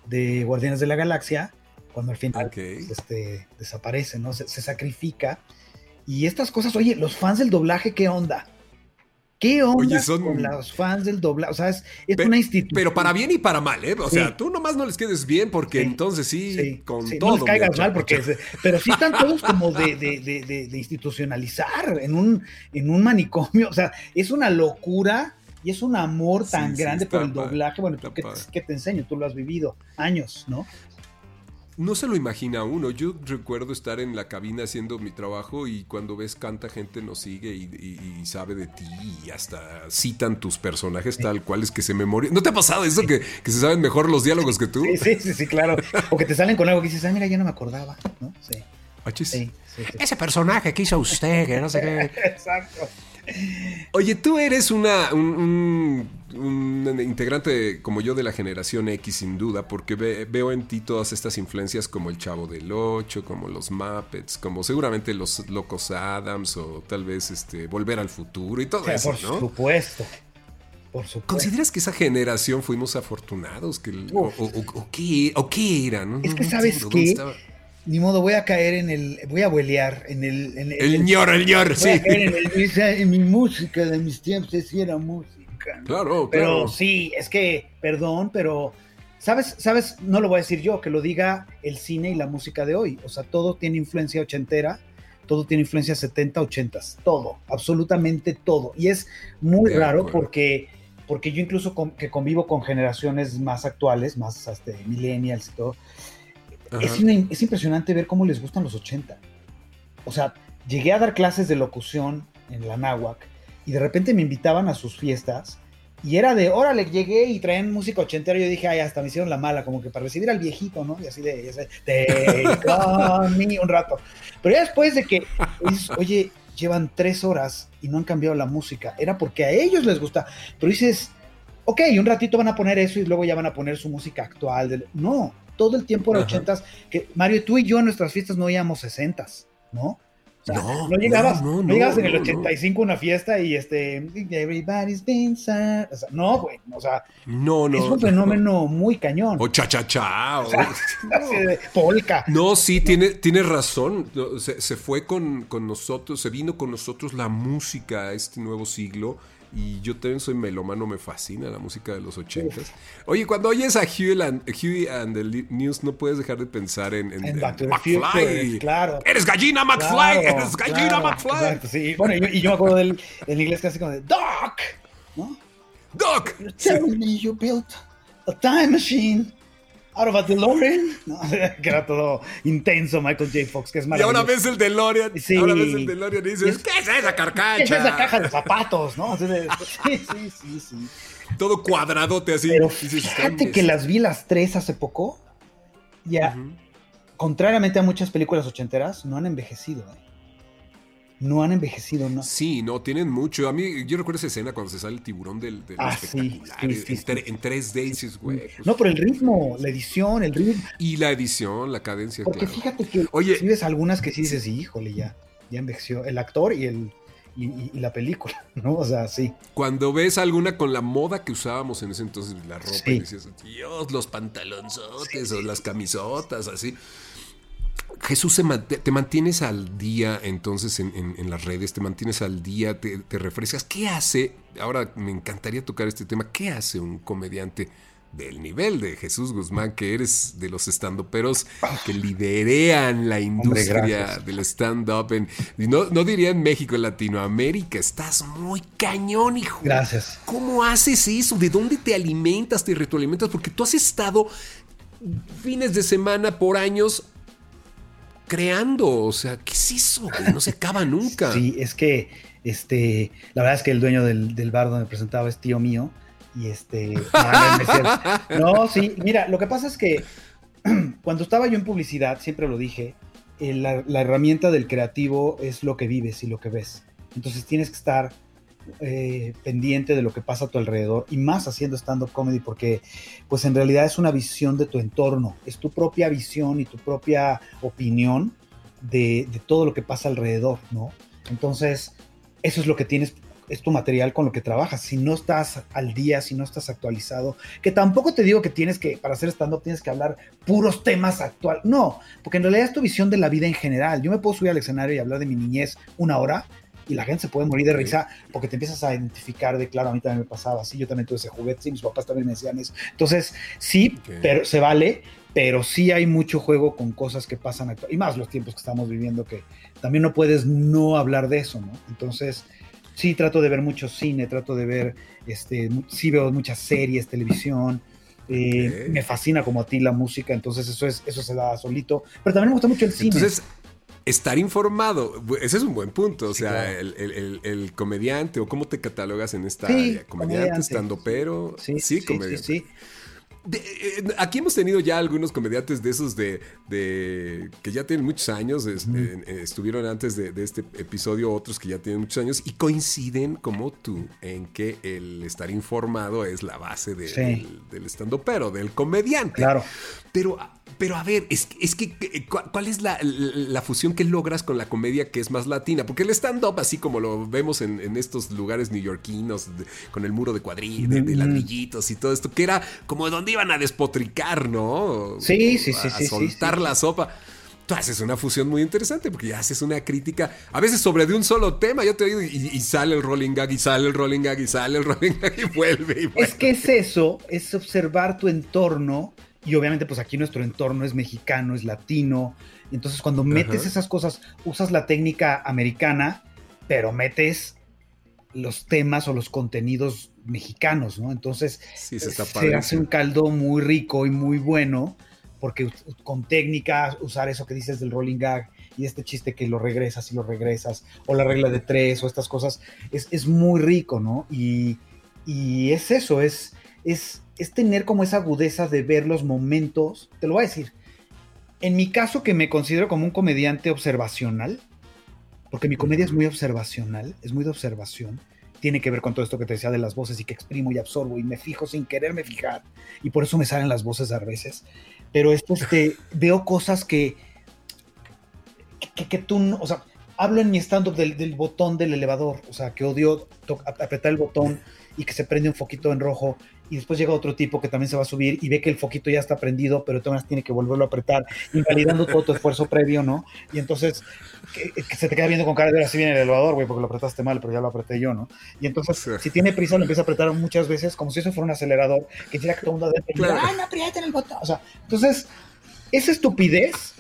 de Guardianes de la Galaxia, cuando al final Ok. pues, este, desaparece, ¿no? Se, se sacrifica. Y estas cosas, oye, los fans del doblaje, ¿qué onda? ¿Qué onda Oye, son- con los fans del doblaje? O sea, es, es una institución. Pero para bien y para mal, ¿eh? O Sí. sea, tú nomás no les quedes bien porque Sí. entonces sí, Sí, con todo. no les caigas mal, porque pero sí están todos como de, de- de- de- de institucionalizar en un, en un manicomio. O sea, es una locura y es un amor Sí, tan sí, grande por el padre, doblaje. Bueno, ¿tú qué te enseño? Tú lo has vivido años, ¿no? No se lo imagina uno. Yo recuerdo estar en la cabina haciendo mi trabajo y cuando ves canta gente nos sigue y, y- y sabe de ti y hasta citan tus personajes tal cual es que se memoria. ¿No te ha pasado eso que, que se saben mejor los diálogos que tú? Sí, sí, sí, sí, claro. O que te salen con algo que dices, ah, mira, ya no me acordaba, ¿no? Sí, sí, sí. sí. Ese personaje que hizo usted, que no sé qué. Exacto. Oye, tú eres una, un, un- un integrante como yo de la generación X, sin duda, porque ve- veo en ti todas estas influencias como el Chavo del Ocho, como los Muppets, como seguramente los Locos Adams o tal vez este Volver al Futuro y todo O sea, eso, por ¿no? supuesto. Por supuesto. ¿Consideras que esa generación fuimos afortunados? Que el- o, qué, o qué era? No, Es que sabes qué? estaba. Ni modo, voy a caer en el. Voy a huelear en el. En El ñor, el ñor, Voy sí. a caer en, el- esa- en mi música de mis tiempos, sí era música. ¿no? Claro, Pero claro. sí, es que, perdón, pero. ¿Sabes? ¿Sabes? No lo voy a decir yo, que lo diga el cine y la música de hoy. O sea, todo tiene influencia ochentera, todo tiene influencia 70, 80, todo, absolutamente todo. Y es muy De raro acuerdo. porque, porque yo incluso con- que convivo con generaciones más actuales, más este, millennials y todo. Es, una- es impresionante ver cómo les gustan los 80. O sea, llegué a dar clases de locución en la Náhuac y de repente me invitaban a sus fiestas y era de, órale, llegué y traían música ochentera y yo dije, ay, hasta me hicieron la mala, como que para recibir al viejito, ¿no? Y así de, ya me, un rato. Pero ya después de que, dices, oye, llevan tres horas y no han cambiado la música, era porque a ellos les gusta. Pero dices, ok, un ratito van a poner eso y luego ya van a poner su música actual. No, todo el tiempo era ochentas, que Mario, tú y yo en nuestras fiestas no oíamos sesentas, ¿no? O sea, No, no, llegabas, no, no, no, llegabas en el no, no. 85 a una fiesta y este, everybody's been sad. O sea, no, güey, o sea, No, no. es un fenómeno muy cañón. O cha cha cha. o- polka. No, sí, tiene, tiene razón. Se, se fue con, con nosotros, se vino con nosotros la música a este nuevo siglo. Y yo también soy melómano, me fascina la música de los ochentas. Oye, cuando oyes a Huey and, Huey and the News, no puedes dejar de pensar en, en- En McFly. Future, claro. ¡Eres gallina, McFly! Claro, ¡Eres gallina, claro, McFly! exacto, sí. Bueno, y yo, y yo me acuerdo del el inglés casi como de Doc, ¿no? ¡Doc! You're telling me you built a time machine out of a DeLorean. ¿no? que era todo intenso Michael J. Fox, que es Y maravilloso. ahora ves el DeLorean. Sí. Ahora ves el DeLorean y dices, ¿qué es esa carcacha? ¿Qué es esa caja de zapatos, no? Sí, sí, sí, sí. Todo cuadradote así. Pero fíjate que las vi las tres hace poco. Ya, contrariamente a muchas películas ochenteras, no han envejecido. ¿eh? No han envejecido, ¿no? Sí, no, tienen mucho. A mí, yo recuerdo esa escena cuando se sale el tiburón del, del Ah, sí, espectacular. sí, sí, en, sí. tre- en 3D dices, güey. pues, No, pero el ritmo, la edición, el ritmo. Y la edición, la cadencia, Porque claro. fíjate que Oye. si ves algunas que sí dices, híjole, ya, ya envejeció el actor y el y, y- y la película, ¿no? O sea, sí. Cuando ves alguna con la moda que usábamos en ese entonces, la ropa, Sí. y dices, Dios, los pantalonzotes o las camisotas, así. Jesús, se te, mantienes al día entonces en, en- en las redes, te mantienes al día, te, te refrescas. ¿Qué hace? Ahora me encantaría tocar este tema. ¿Qué hace un comediante del nivel de Jesús Guzmán, que eres de los estandoperos que liderean la industria del stand-up? No, no diría en México, en Latinoamérica. Estás muy cañón, hijo. Gracias. ¿Cómo haces eso? ¿De dónde te alimentas, te retroalimentas? Porque tú has estado fines de semana por años creando. O sea, ¿qué es eso? güey? No se acaba nunca. Sí, es que este, la verdad es que el dueño del, del bar donde presentaba es tío mío. Y este. No, sí, mira, lo que pasa es que cuando estaba yo en publicidad, siempre lo dije, eh, la, la herramienta del creativo es lo que vives y lo que ves. Entonces tienes que estar eh, pendiente de lo que pasa a tu alrededor y más haciendo stand-up comedy porque pues en realidad es una visión de tu entorno, es tu propia visión y tu propia opinión de, de todo lo que pasa alrededor, ¿no? Entonces, eso es lo que tienes, es tu material con lo que trabajas. Si no estás al día, si no estás actualizado, que tampoco te digo que tienes que, para hacer stand-up tienes que hablar puros temas actual, no, porque en realidad es tu visión de la vida en general. Yo me puedo subir al escenario y hablar de mi niñez una hora y la gente se puede morir de risa porque te empiezas a identificar de, claro, a mí también me pasaba así, yo también tuve ese juguete, sí, mis papás también me decían eso. Entonces, sí, pero se vale, pero sí hay mucho juego con cosas que pasan actual, y más los tiempos que estamos viviendo, que también no puedes no hablar de eso, ¿no? Entonces, sí trato de ver mucho cine, trato de ver, este, sí veo muchas series, televisión. eh. Me fascina como a ti la música, entonces eso es eso se da solito. Pero también me gusta mucho el cine. Entonces, estar informado, ese es un buen punto. O Sí, sea, claro. el, el- el- el comediante, o cómo te catalogas en esta Sí, área. Comediante, comediante. estandopero. sí, Sí, sí, comediante. sí. De- eh, aquí hemos tenido ya algunos comediantes de esos de, de- que ya tienen muchos años, es- eh, eh, estuvieron antes de, de este episodio otros que ya tienen muchos años y coinciden como tú en que el estar informado es la base Sí. del, del estandopero, del comediante. Claro. Pero, pero a ver, es, es que eh, ¿cu- ¿cuál es la, la fusión que logras con la comedia que es más latina? Porque el stand-up, así como lo vemos en, en estos lugares neoyorquinos, de- con el muro de cuadrilla, de, ladrillitos y todo esto, que era como donde iban a despotricar, ¿no? Sí, sí, sí, A, sí, sí, soltar sí. la sopa. Tú haces una fusión muy interesante porque ya haces una crítica, a veces sobre de un solo tema, yo te oigo y, y sale el rolling gag y sale el rolling gag y sale el rolling gag y vuelve y vuelve. Es que es eso, es observar tu entorno y obviamente pues aquí nuestro entorno es mexicano, es latino. Entonces cuando metes Ajá. esas cosas, usas la técnica americana, pero metes los temas o los contenidos mexicanos, ¿no? Entonces Sí, se está se hace un caldo muy rico y muy bueno porque con técnica usar eso que dices del rolling gag y este chiste que lo regresas y lo regresas o la regla de tres o estas cosas es, es muy rico, ¿no? Y, y es eso, es, es, es tener como esa agudeza de ver los momentos, te lo voy a decir, en mi caso que me considero como un comediante observacional, porque mi comedia es muy observacional, es muy de observación, tiene que ver con todo esto que te decía de las voces y que exprimo y absorbo y me fijo sin quererme fijar y por eso me salen las voces a veces, pero esto este, veo cosas que, que, que tú, o sea, hablo en mi stand-up del, del botón del elevador, o sea, que odio apretar el botón y que se prende un foquito en rojo y después llega otro tipo que también se va a subir y ve que el foquito ya está prendido, pero todavía tiene que volverlo a apretar, invalidando todo tu esfuerzo previo, ¿no? Y entonces que, que se te queda viendo con cara de ahora sí viene el elevador, güey, porque lo apretaste mal, pero ya lo apreté yo, ¿no? Y entonces, si tiene prisa, lo empieza a apretar muchas veces como si eso fuera un acelerador, que quiera que todo el mundo diga, Claro. ¡ay, no aprieten el botón! O sea, entonces, esa estupidez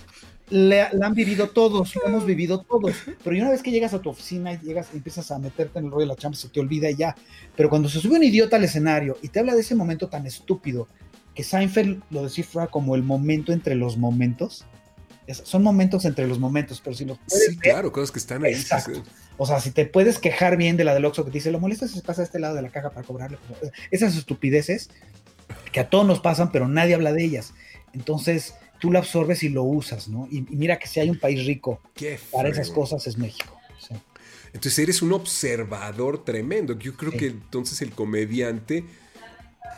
la, la han vivido todos, la hemos vivido todos. Pero una vez que llegas a tu oficina y llegas empiezas a meterte en el rollo de la chamba, se te olvida y ya. Pero cuando se sube un idiota al escenario y te habla de ese momento tan estúpido, que Seinfeld lo descifra como el momento entre los momentos, es- son momentos entre los momentos, pero si los puedes Sí, ver, claro, cosas que están ahí. sí, Exacto. sí. o sea, si te puedes quejar bien de la del Oxxo que te dice, lo molesta si se pasa a este lado de la caja para cobrarle. Esas estupideces que a todos nos pasan, pero nadie habla de ellas. Entonces, tú lo absorbes y lo usas, ¿no? Y, y mira que si hay un país rico Qué para esas cosas es México. sí. Entonces eres un observador tremendo. Yo creo Sí. que entonces el comediante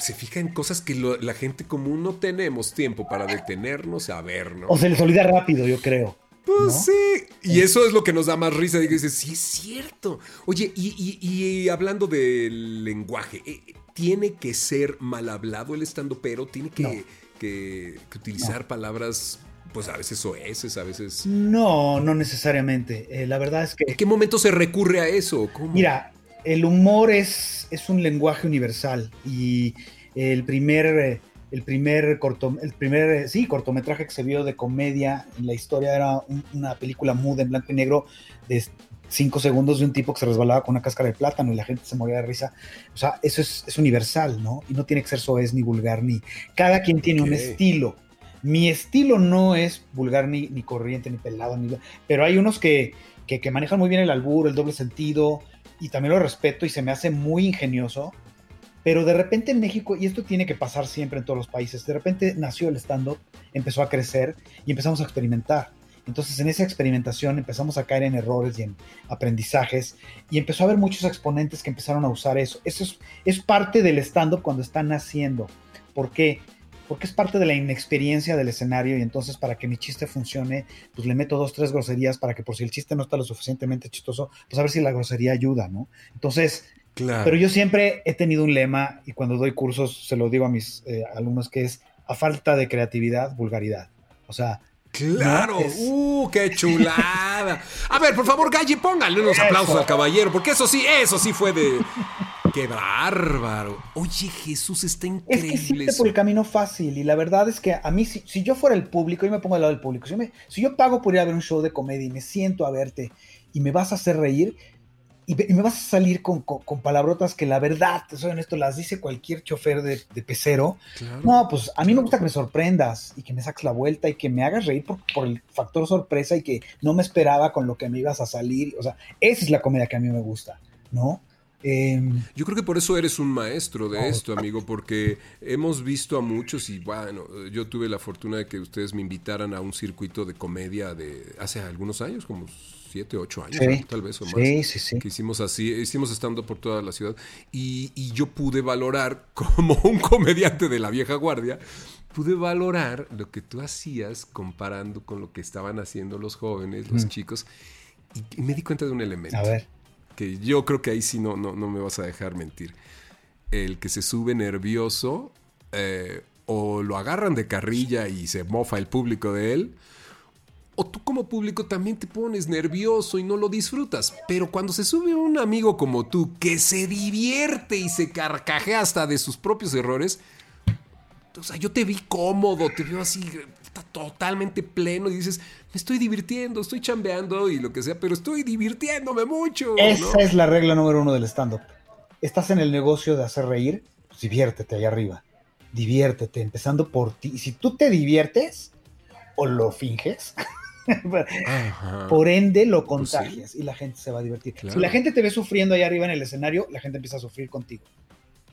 se fija en cosas que lo- la gente común no tenemos tiempo para detenernos a ver, ¿no? O se les olvida rápido, yo creo. Pues ¿no? sí, y eso es lo que nos da más risa. Y dices, sí, es cierto. Oye, y, y- y hablando del lenguaje, eh, ¿tiene que ser mal hablado el estando pero? ¿Tiene que, No. Que- que utilizar palabras, pues a veces oeces, a veces... No, no necesariamente. Eh, la verdad es que... ¿En qué momento se recurre a eso? ¿Cómo? Mira, el humor es, es un lenguaje universal y el primer, eh, el primer, corto, el primer eh, sí, cortometraje que se vio de comedia en la historia era un- una película muda en blanco y negro de cinco segundos de un tipo que se resbalaba con una cáscara de plátano y la gente se moría de risa. O sea, eso es, es universal, ¿no? Y no tiene que ser soez ni vulgar ni... Cada quien tiene un estilo. Mi estilo no es vulgar ni, ni corriente, ni pelado, ni... Pero hay unos que, que, que manejan muy bien el albur, el doble sentido, y también lo respeto y se me hace muy ingenioso. Pero de repente en México, y esto tiene que pasar siempre en todos los países, de repente nació el stand-up, empezó a crecer y empezamos a experimentar. Entonces en esa experimentación empezamos a caer en errores y en aprendizajes y empezó a haber muchos exponentes que empezaron a usar eso. Eso es, es parte del stand-up cuando está naciendo. ¿Por qué? Porque es parte de la inexperiencia del escenario y entonces para que mi chiste funcione, pues le meto dos, tres groserías para que por si el chiste no está lo suficientemente chistoso, pues a ver si la grosería ayuda, ¿no? Entonces, Claro. pero yo siempre he tenido un lema y cuando doy cursos se lo digo a mis eh, alumnos que es a falta de creatividad, vulgaridad. O sea, Claro, ¿no? Es- uh, qué chulada. A ver, por favor, Galle, póngale unos aplausos Eso. al caballero, porque eso sí, eso sí fue de. Qué bárbaro. Oye, Jesús, está Es increíble. que sí eso. por el camino fácil y la verdad es que a mí, si, si yo fuera el público, yo me pongo al lado del público, si me- si yo pago por ir a ver un show de comedia y me siento a verte y me vas a hacer reír y, me vas a salir con, con- con palabrotas que la verdad, te soy honesto, las dice cualquier chofer de, de pecero, Claro. no, pues a mí me gusta que me sorprendas y que me saques la vuelta y que me hagas reír por, por el factor sorpresa y que no me esperaba con lo que me ibas a salir, o sea, esa es la comedia que a mí me gusta, ¿no? Em, Yo creo que por eso eres un maestro de Oh. esto, amigo, porque hemos visto a muchos y bueno, yo tuve la fortuna de que ustedes me invitaran a un circuito de comedia de hace algunos años, como siete, ocho años, tal vez o más. Sí, sí, sí. Que hicimos así, hicimos estando por toda la ciudad y, y yo pude valorar como un comediante de la vieja guardia, pude valorar lo que tú hacías comparando con lo que estaban haciendo los jóvenes, los Mm. chicos, y, y me di cuenta de un elemento a ver. que yo creo que ahí sí no, no, no me vas a dejar mentir. El que se sube nervioso eh, o lo agarran de carrilla y se mofa el público de él, o tú como público también te pones nervioso y no lo disfrutas. Pero cuando se sube un amigo como tú que se divierte y se carcajea hasta de sus propios errores, o sea, yo te vi cómodo, te veo así totalmente pleno y dices, me estoy divirtiendo, estoy chambeando y lo que sea, pero estoy divirtiéndome mucho. Esa ¿no? es la regla número uno del stand-up. Estás en el negocio de hacer reír, pues diviértete allá arriba. Diviértete, empezando por ti. Si tú te diviertes o lo finges, Ajá. por ende lo Pues sí. contagias y la gente se va a divertir. Claro. Si la gente te ve sufriendo allá arriba en el escenario, la gente empieza a sufrir contigo.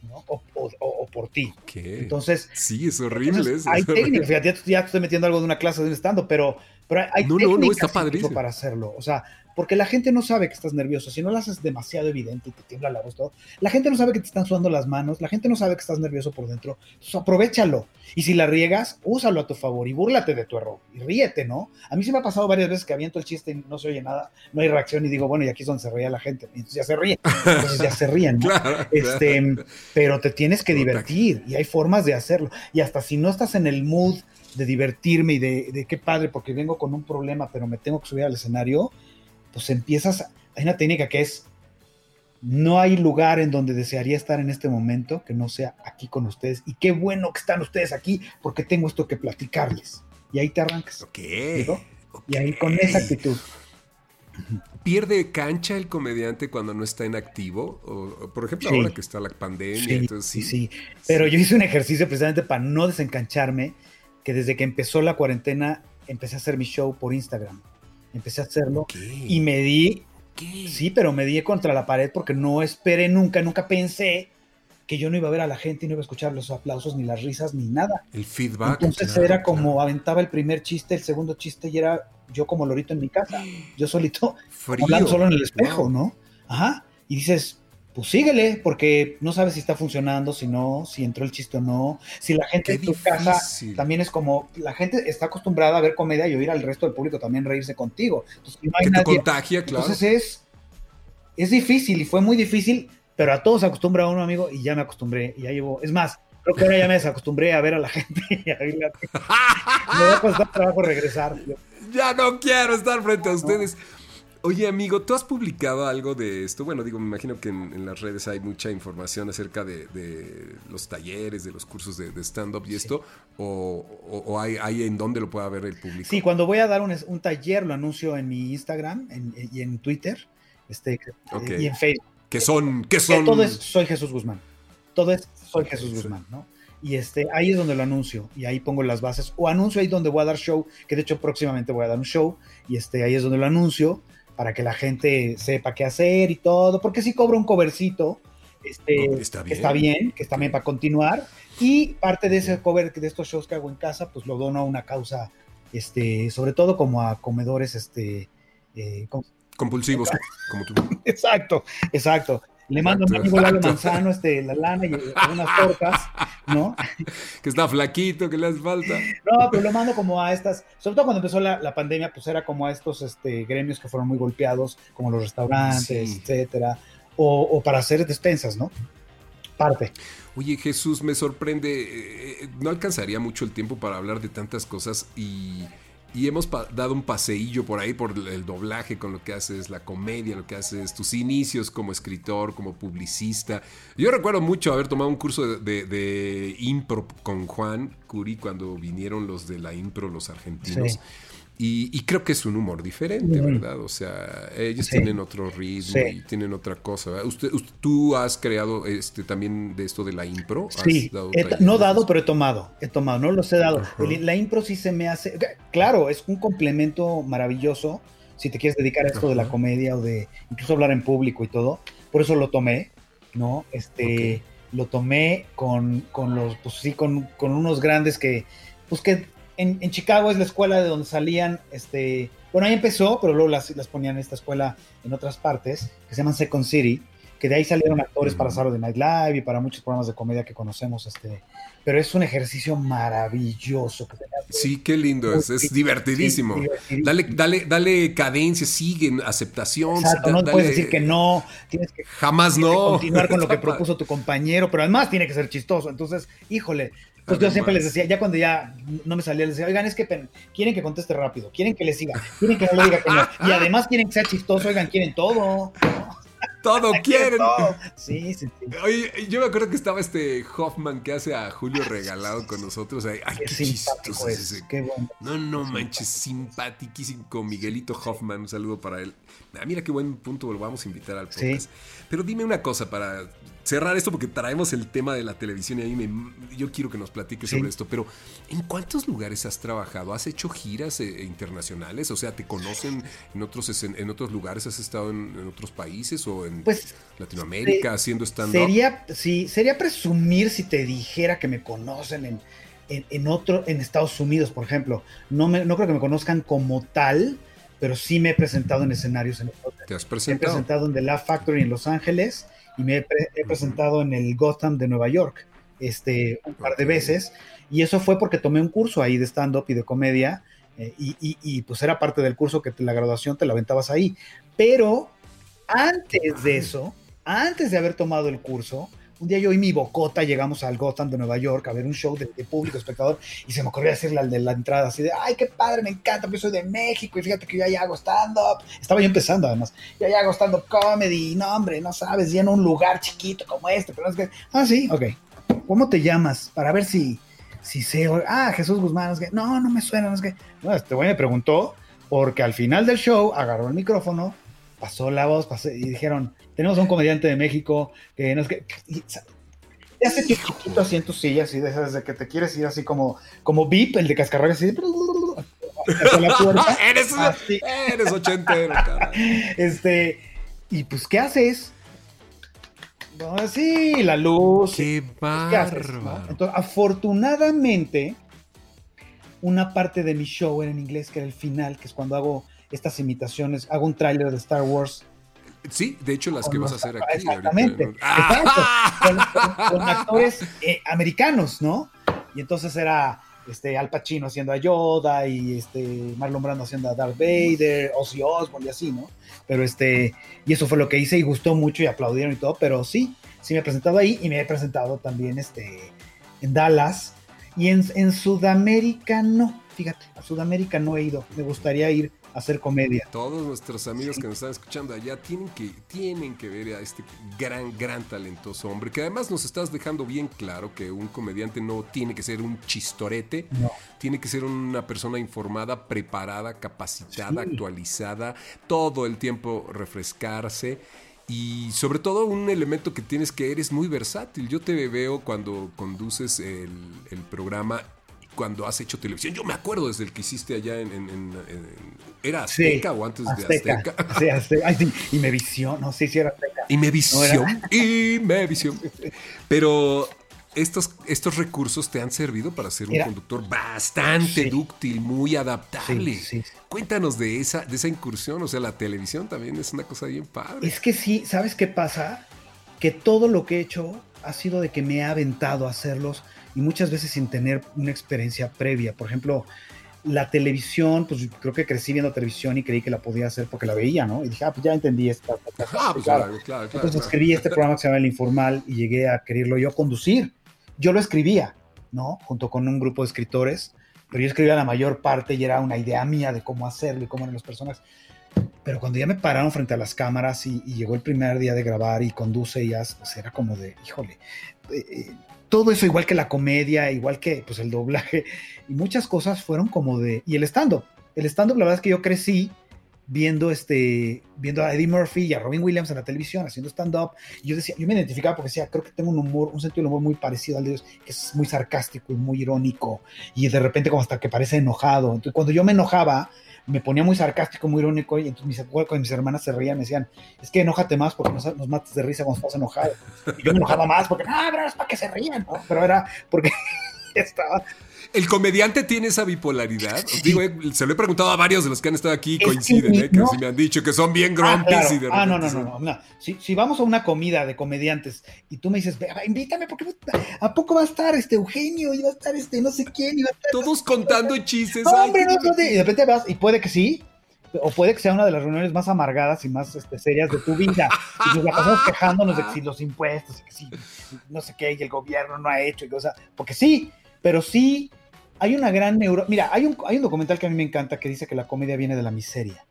¿no? O, o- o- o por ti. Entonces, sí, es horrible entonces, eso. hay es técnicas. Ya, ya estoy metiendo algo de una clase de un stand pero, Pero hay, No, no, no, técnicas está para hacerlo. O sea, porque la gente no sabe que estás nervioso. Si no lo haces demasiado evidente y te tiembla la voz, todo, la gente no sabe que te están sudando las manos, la gente no sabe que estás nervioso por dentro. Entonces, aprovechalo. Y si la riegas, úsalo a tu favor y búrlate de tu error. Y ríete, ¿no? A mí sí me ha pasado varias veces que aviento el chiste y no se oye nada, no hay reacción y digo, bueno, y aquí es donde se ríe la gente. Y entonces ya se ríen. Entonces ya se ríen, ¿no? Claro, Este, claro. pero te tienes que divertir y hay formas de hacerlo. Y hasta si no estás en el mood de divertirme y de, de qué padre, porque vengo con un problema, pero me tengo que subir al escenario, pues empiezas. Hay una técnica que es: no hay lugar en donde desearía estar en este momento que no sea aquí con ustedes. Y qué bueno que están ustedes aquí, porque tengo esto que platicarles. Y ahí te arrancas. Ok. ¿digo? Y ahí con esa actitud. ¿Pierde cancha el comediante cuando no está en activo? O, o, por ejemplo, Sí. ahora que está la pandemia. Sí, entonces, sí, sí. Pero yo hice un ejercicio precisamente para no desencancharme, que desde que empezó la cuarentena empecé a hacer mi show por Instagram. Empecé a hacerlo y me di, sí, pero me di contra la pared porque no esperé nunca, nunca pensé que yo no iba a ver a la gente y no iba a escuchar los aplausos, ni las risas, ni nada. El feedback. Entonces claro, era como aventaba el primer chiste, el segundo chiste y era yo como lorito en mi casa, yo solito, Frío. hablando solo en el espejo. ¿no? Ajá. Y dices, pues síguele, porque no sabes si está funcionando, si no, si entró el chiste o no, si la gente Qué en tu casa también es como, la gente está acostumbrada a ver comedia y oír al resto del público también reírse contigo. Entonces, no hay Que te nadie- contagia, claro. Entonces es, es difícil y fue muy difícil, pero a todos se acostumbra uno, amigo, y ya me acostumbré, y ya llevo, es más, creo que ahora ya me desacostumbré a ver a la gente y a oírla. Me va a costar trabajo regresar. Ya no quiero estar frente a ustedes. Oye, amigo, ¿tú has publicado algo de esto? Bueno, digo, me imagino que en, en las redes hay mucha información acerca de, de los talleres, de los cursos de, de stand-up y esto, o, o- o hay, hay en dónde lo pueda ver el público. Sí, cuando voy a dar un, un taller lo anuncio en mi Instagram en- y en Twitter este, Ok. y en Facebook. ¿Qué son? ¿Qué son? Todo es Soy Jesús Guzmán. Todo es Soy Jesús Guzmán, ¿no? Y este, ahí es donde lo anuncio y ahí pongo las bases. O anuncio ahí donde voy a dar show, que de hecho próximamente voy a dar un show y este, ahí es donde lo anuncio para que la gente sepa qué hacer y todo, porque si cobro un covercito, este, está que bien. está bien, que está bien para continuar. Y parte de ese cover, de estos shows que hago en casa, pues lo dono a una causa, este, sobre todo como a comedores, este, eh, ¿cómo Compulsivos, como tú. Exacto, exacto. Le mando a mi Exacto, amigo Lalo exacto. Manzano este, la lana y unas tortas, ¿no? Que está flaquito, que le hace falta. No, pero lo mando como a estas, sobre todo cuando empezó la, la pandemia, pues era como a estos este, gremios que fueron muy golpeados, como los restaurantes, Sí. etcétera, o, o para hacer despensas, ¿no? Parte. Oye, Jesús, me sorprende. eh, no alcanzaría mucho el tiempo para hablar de tantas cosas y, y hemos dado un paseillo por ahí por el doblaje con lo que haces, la comedia, lo que haces, tus inicios como escritor, como publicista. Yo recuerdo mucho haber tomado un curso de, de- de impro con Juan Curi cuando vinieron los de la impro, los argentinos. Sí. Y, y creo que es un humor diferente. ¿verdad? O sea, ellos Sí. tienen otro ritmo Sí. y tienen otra cosa. Usted, usted- ¿Tú has creado este también de esto de la impro? ¿Has Sí, dado he- no dado, pero he tomado, he tomado, no los he dado. La impro sí se me hace, claro, es un complemento maravilloso si te quieres dedicar a esto de la comedia o de incluso hablar en público y todo. Por eso lo tomé, ¿no? Este, lo tomé con, con los, pues sí, con, con unos grandes que, pues que en, en Chicago es la escuela de donde salían, este, bueno, ahí empezó, pero luego las, las ponían en esta escuela en otras partes, que se llaman Second City, que de ahí salieron actores para Ujú. Saturday Night Live y para muchos programas de comedia que conocemos, este, pero es un ejercicio maravilloso. que Sí, qué lindo es. Es divertidísimo. sí, divertidísimo. Dale, dale, dale cadencia, sigue, aceptación. Exacto, da- no dale- puedes decir que no, tienes que Jamás tienes que no. continuar con lo que propuso tu compañero, pero además tiene que ser chistoso. Entonces, híjole, pues yo siempre les decía, ya cuando ya no me salía, les decía, oigan, es que quieren que conteste rápido, quieren que le siga, quieren que no le diga que no, y además quieren que sea chistoso, oigan, quieren todo. Todo quieren. todo. Sí, sí, sí. Oye, yo me acuerdo que estaba este Hoffman que hace a Julio regalado con nosotros. Ay, ay, Qué qué chistoso es es, ese. qué bueno. No, no manches, simpaticísimo Miguelito Hoffman. Un saludo para él. Ah, mira qué buen punto, lo vamos a invitar al podcast. Pero dime una cosa para cerrar esto, porque traemos el tema de la televisión y a mí me, yo quiero que nos platiques Sí. sobre esto. Pero, ¿en cuántos lugares has trabajado? ¿Has hecho giras eh, internacionales? O sea, ¿te conocen en otros, en otros lugares? ¿Has estado en, en otros países o en Pues Latinoamérica se- haciendo stand-up? Sería, sí, sería presumir si te dijera que me conocen en, en, en otro, en Estados Unidos, por ejemplo. No, me, no creo que me conozcan como tal, pero sí me he presentado en escenarios en. ¿Te has Me he presentado? presentado en The Laugh Factory en Los Ángeles y me he, pre- he presentado en el Gotham de Nueva York este, un par de veces. Y eso fue porque tomé un curso ahí de stand-up y de comedia. eh, y, y- y, pues era parte del curso que te- la graduación te la aventabas ahí. Pero antes de eso, antes de haber tomado el curso, un día yo y mi bocota llegamos al Gotham de Nueva York a ver un show de, de público espectador y se me ocurrió decirle al de la entrada así de, ay, qué padre, me encanta, porque soy de México y fíjate que yo ya hago. Estaba yo empezando además, yo ya hago stand-up comedy, no hombre, no sabes, lleno un lugar chiquito como este, pero es que, ah, sí, ok. ¿Cómo te llamas? Para ver si, si sé, ah, Jesús Guzmán, no, no me suena, no es que, no, este güey me preguntó, porque al final del show agarró el micrófono, pasó la voz, pasé, y dijeron, tenemos a un comediante de México que no es que, y, sa- te hace chiquito así en tu silla, así de esas de que te quieres ir así como, como Vip, el de cascarrabias, así, hacia la puerta, eres, así. eres ochentero, este, y pues, ¿qué haces? No, sí, la luz, Qué ¿qué haces, no? bárbaro. Entonces, afortunadamente, una parte de mi show era en inglés, que era el final, que es cuando hago estas imitaciones, hago un tráiler de Star Wars. Sí, de hecho, las que vas a hacer aquí. Exactamente. ahorita, ¿no? exacto, ¡Ah! con, actores eh, americanos, ¿no? Y entonces era este, Al Pacino haciendo a Yoda y este, Marlon Brando haciendo a Darth Vader, Ozzy Osbourne y así, ¿no? Pero este, y eso fue lo que hice y gustó mucho y aplaudieron y todo, pero sí, sí me he presentado ahí y me he presentado también este, en Dallas y en, en Sudamérica no, fíjate, a Sudamérica no he ido, me gustaría ir hacer comedia. Todos nuestros amigos que nos están escuchando allá tienen que, tienen que ver a este gran, gran talentoso hombre, que además nos estás dejando bien claro que un comediante no tiene que ser un chistorete, No. tiene que ser una persona informada, preparada, capacitada, Sí. actualizada, todo el tiempo refrescarse. Y sobre todo un elemento que tienes que eres muy versátil. Yo te veo cuando conduces el, el programa, cuando has hecho televisión. Yo me acuerdo desde el que hiciste allá en... en- en- en- ¿Era Sí, Azteca o antes de Azteca? Sí, Azteca. Ay, sí, y me visió, no sé si era Azteca. Y me No visión. era. Y me visión. Pero estos, estos recursos te han servido para ser un Era- conductor bastante Sí. dúctil, muy adaptable. Sí, sí. Cuéntanos de esa, de esa incursión. O sea, la televisión también es una cosa bien padre. Es que sí, ¿sabes qué pasa? Que todo lo que he hecho ha sido de que me he aventado a hacerlos y muchas veces sin tener una experiencia previa. Por ejemplo, la televisión, pues creo que crecí viendo televisión y creí que la podía hacer porque la veía, ¿no? Y dije, ah, pues ya entendí esta. esta- esta- Ah, pues claro. claro, claro. Entonces claro. escribí este programa que se llama El Informal y llegué a quererlo yo conducir. Yo lo escribía, ¿no? Junto con un grupo de escritores, pero yo escribía la mayor parte y era una idea mía de cómo hacerlo y cómo eran las personas. Pero cuando ya me pararon frente a las cámaras y, y llegó el primer día de grabar y conduce y ya, pues era como de, híjole, eh, eh, todo eso igual que la comedia, igual que pues el doblaje y muchas cosas fueron como de, y el stand-up, el stand-up la verdad es que yo crecí viendo este viendo a Eddie Murphy y a Robin Williams en la televisión haciendo stand up y yo decía yo me identificaba porque decía creo que tengo un humor un sentido del humor muy parecido al de ellos que es muy sarcástico y muy irónico y de repente como hasta que parece enojado entonces cuando yo me enojaba me ponía muy sarcástico muy irónico y entonces mis, cuando mis hermanas se reían me decían es que enójate más porque nos, nos matas de risa cuando estás enojado y yo me enojaba más porque no pero es para que se rían ¿no? pero era porque estaba El comediante tiene esa bipolaridad. Os digo, eh, se lo he preguntado a varios de los que han estado aquí y coinciden, que eh, que no. sí me han dicho que son bien Ah, grumpy claro. y de Ah, no, no, no, no, no. Si, si vamos a una comida de comediantes y tú me dices, "Ve, va, invítame, porque ¿a poco va a estar este Eugenio? Y va a estar este no sé quién, y va a estar. Todos contando chistes. No, hombre, no, no, y de repente vas, y puede que sí, o puede que sea una de las reuniones más amargadas y más este, serias de tu vida. Y nos la pasamos quejándonos de que si los impuestos, y que si no sé qué, y el gobierno no ha hecho, y cosas, porque sí, pero sí hay una gran neuro. Mira, hay un, hay un documental que a mí me encanta que dice que la comedia viene de la miseria.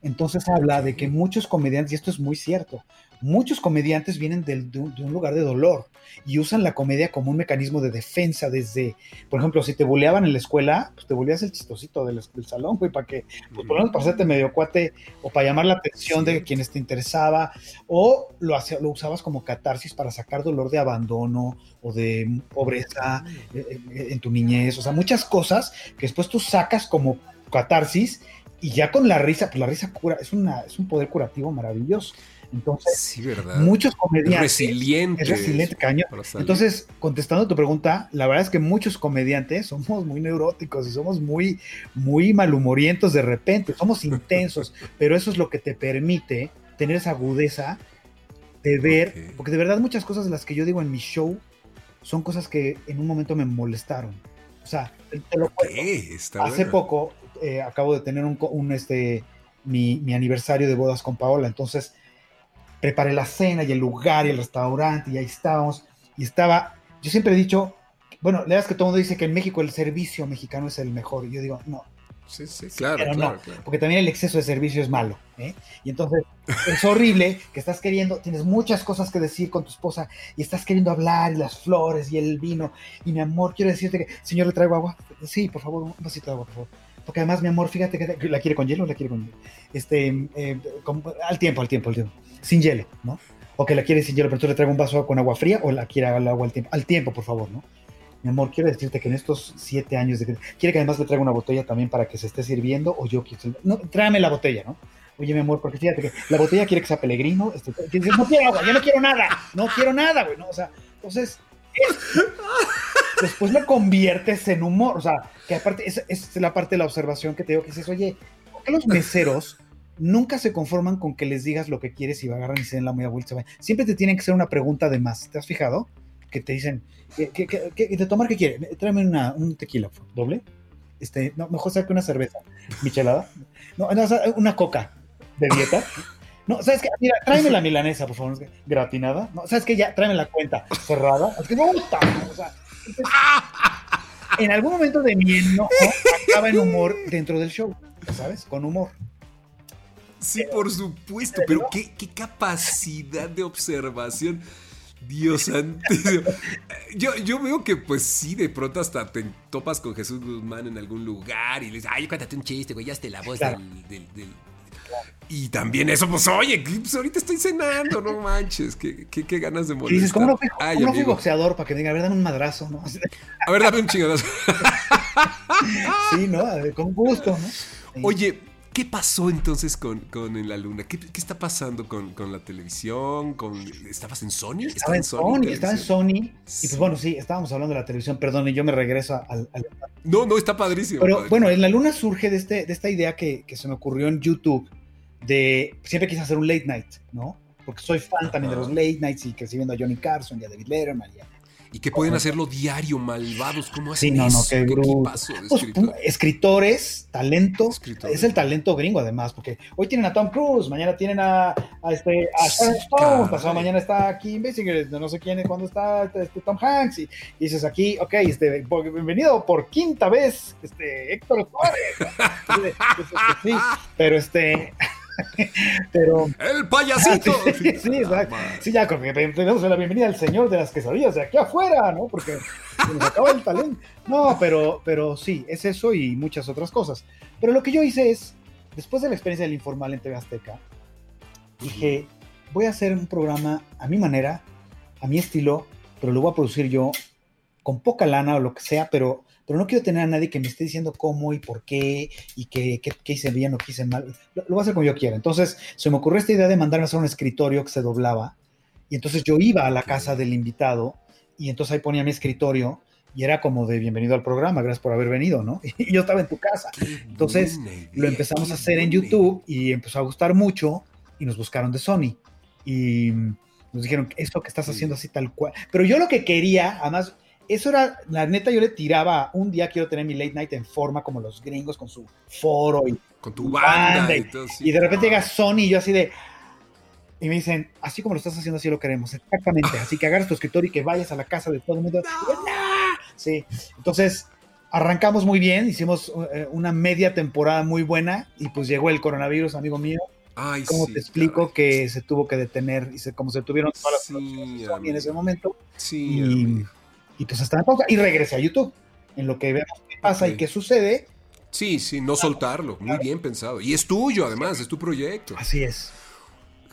Entonces habla de que muchos comediantes, y esto es muy cierto, muchos comediantes vienen de, un, de un lugar de dolor y usan la comedia como un mecanismo de defensa desde, por ejemplo, si te buleaban en la escuela, pues te buleas el chistosito del, del salón, güey, para que, pues por lo menos para hacerte medio cuate o para llamar la atención de quienes te interesaba, o lo, hacía- lo usabas como catarsis para sacar dolor de abandono o de pobreza eh, eh, en tu niñez, o sea, muchas cosas que después tú sacas como catarsis y ya con la risa, pues la risa cura, es, una, es un poder curativo maravilloso. Entonces, Sí, muchos comediantes. Resiliente. Es resiliente, salir. Entonces, contestando tu pregunta, la verdad es que muchos comediantes somos muy neuróticos y somos muy, muy malhumorientos de repente, somos intensos, pero eso es lo que te permite tener esa agudeza de ver, Ok. porque de verdad muchas cosas de las que yo digo en mi show son cosas que en un momento me molestaron. O sea, te lo Ok, cuento. está Hace bueno. poco eh, acabo de tener un, un, este, mi, mi aniversario de bodas con Paola, entonces preparé la cena y el lugar y el restaurante y ahí estábamos y estaba, yo siempre he dicho, bueno, la verdad es que todo el mundo dice que en México el servicio mexicano es el mejor y yo digo, no, Sí, sí, claro, pero claro, no, claro. porque también el exceso de servicio es malo. ¿eh? Y entonces es horrible que estás queriendo, tienes muchas cosas que decir con tu esposa y estás queriendo hablar y las flores y el vino. Y mi amor, quiero decirte que, señor, le traigo agua. Sí, por favor, un vasito de agua, por favor. Porque además, mi amor, fíjate que la quiere con hielo o la quiere con hielo. Este, eh, al tiempo, al tiempo, al tiempo. Sin hielo, ¿no? O que la quiere sin hielo, pero tú le traigo un vaso con agua fría o la quiere el agua al tiempo. Al tiempo, por favor, ¿no? Mi amor, quiero decirte que en estos siete años de quiere que además le traiga una botella también para que se esté sirviendo o yo quiero. No, tráeme la botella, ¿no? Oye, mi amor, porque fíjate que la botella quiere que sea pellegrino. Este, no quiero agua, yo no quiero nada, no quiero nada, güey. No, o sea, entonces, es- después lo conviertes en humor. O sea, que aparte, esa es la parte de la observación que te digo que dices, oye, ¿por qué los meseros nunca se conforman con que les digas lo que quieres y agarran y se den la media vuelta? Siempre te tienen que hacer una pregunta de más. ¿Te has fijado? Que te dicen, ¿qué, qué- qué- de tomar qué quiere? Tráeme una, un tequila, doble. Este, no, mejor saque una cerveza, michelada. No, no, una coca de dieta. No, ¿sabes qué? Mira, tráeme la milanesa, por favor, gratinada. No, ¿sabes qué? Ya, tráeme la cuenta cerrada. Es que gusta, o sea, entonces, en algún momento de mi enojo acaba en humor dentro del show, ¿sabes? Con humor. Sí, por supuesto, pero qué, qué capacidad de observación. Dios santísimo. Yo, yo veo que, pues sí, de pronto hasta te topas con Jesús Guzmán en algún lugar y le dices, ay, cuéntate un chiste, güey, ya esté la voz Claro. del, del- del-". Y también eso, pues oye, pues ahorita estoy cenando, no manches, qué, qué, qué ganas de molestar. dices, ¿cómo no fui, Ay, cómo no fui boxeador para que me diga, a ver, dame un madrazo, ¿no? A ver, dame un chingadazo. Sí, ¿no? A ver, Con gusto, ¿no? Sí. Oye, ¿qué pasó entonces con, con En la Luna? ¿Qué, qué está pasando con, con la televisión? Con, ¿Estabas en Sony? Estaba en Sony, estaba en Sony. Y pues bueno, sí, estábamos hablando de la televisión, perdón, y yo me regreso al. al- No, no, está padrísimo. Pero padrísimo. bueno, en la luna surge de, este, de esta idea que, que se me ocurrió en YouTube de siempre quise hacer un late night, ¿no? Porque soy fan también de los late nights y crecí viendo a Johnny Carson y a David Letterman. y a- Y que pueden hacerlo diario, malvados. ¿Cómo hacen Sí, no, no, eso? qué Pues, escritor. escritores, talento, Escritores. es el talento gringo además, porque hoy tienen a Tom Cruise, mañana tienen a, a este, a Sí, Sharon Stone, pasado mañana está Kim Basinger, no sé quién, cuando está este, Tom Hanks, y, y dices aquí, ok, este, bienvenido por quinta vez, este, Héctor Suárez. sí, pero este, pero ¡El payasito! Sí, sí. Sí, ya, con que tenemos la bienvenida al señor de las quesadillas de aquí afuera, ¿no? Porque se nos acaba el talento. No, pero, pero sí, es eso y muchas otras cosas. Pero lo que yo hice es, después de la experiencia del informal en TV Azteca, dije, voy a hacer un programa a mi manera, a mi estilo, pero lo voy a producir yo con poca lana o lo que sea, pero, pero no quiero tener a nadie que me esté diciendo cómo y por qué y qué, hice bien o qué hice mal. Lo, lo voy a hacer como yo quiera. Entonces se me ocurrió esta idea de mandarme a hacer un escritorio que se doblaba y entonces yo iba a la casa del invitado y entonces ahí ponía mi escritorio y era como de bienvenido al programa, gracias por haber venido, ¿no? Y yo estaba en tu casa. Entonces lo empezamos a hacer en YouTube y empezó a gustar mucho y nos buscaron de Sony y nos dijeron esto que estás haciendo así tal cual. Pero yo lo que quería, además, eso era, la neta, yo le tiraba, un día quiero tener mi late night en forma como los gringos con su foro y, Con tu banda banda y y, todo. sí. y de repente llega Sony y yo así de... Y me dicen, así como lo estás haciendo, así lo queremos, exactamente. Así que agarres tu escritorio y que vayas a la casa de todo el mundo. "No". Sí, entonces arrancamos muy bien, hicimos eh, una media temporada muy buena y pues llegó el coronavirus, amigo mío. Ay, ¿Cómo sí, te explico caray. que se tuvo que detener y se, como se tuvieron todas las Sí, producciones de Sony en ese momento? Sí, y. y pues estaba en pausa y regresé a YouTube. En lo que vemos qué pasa y qué sucede, Sí, sí, no soltarlo. Muy bien pensado. Y es tuyo, además, es tu proyecto. así es.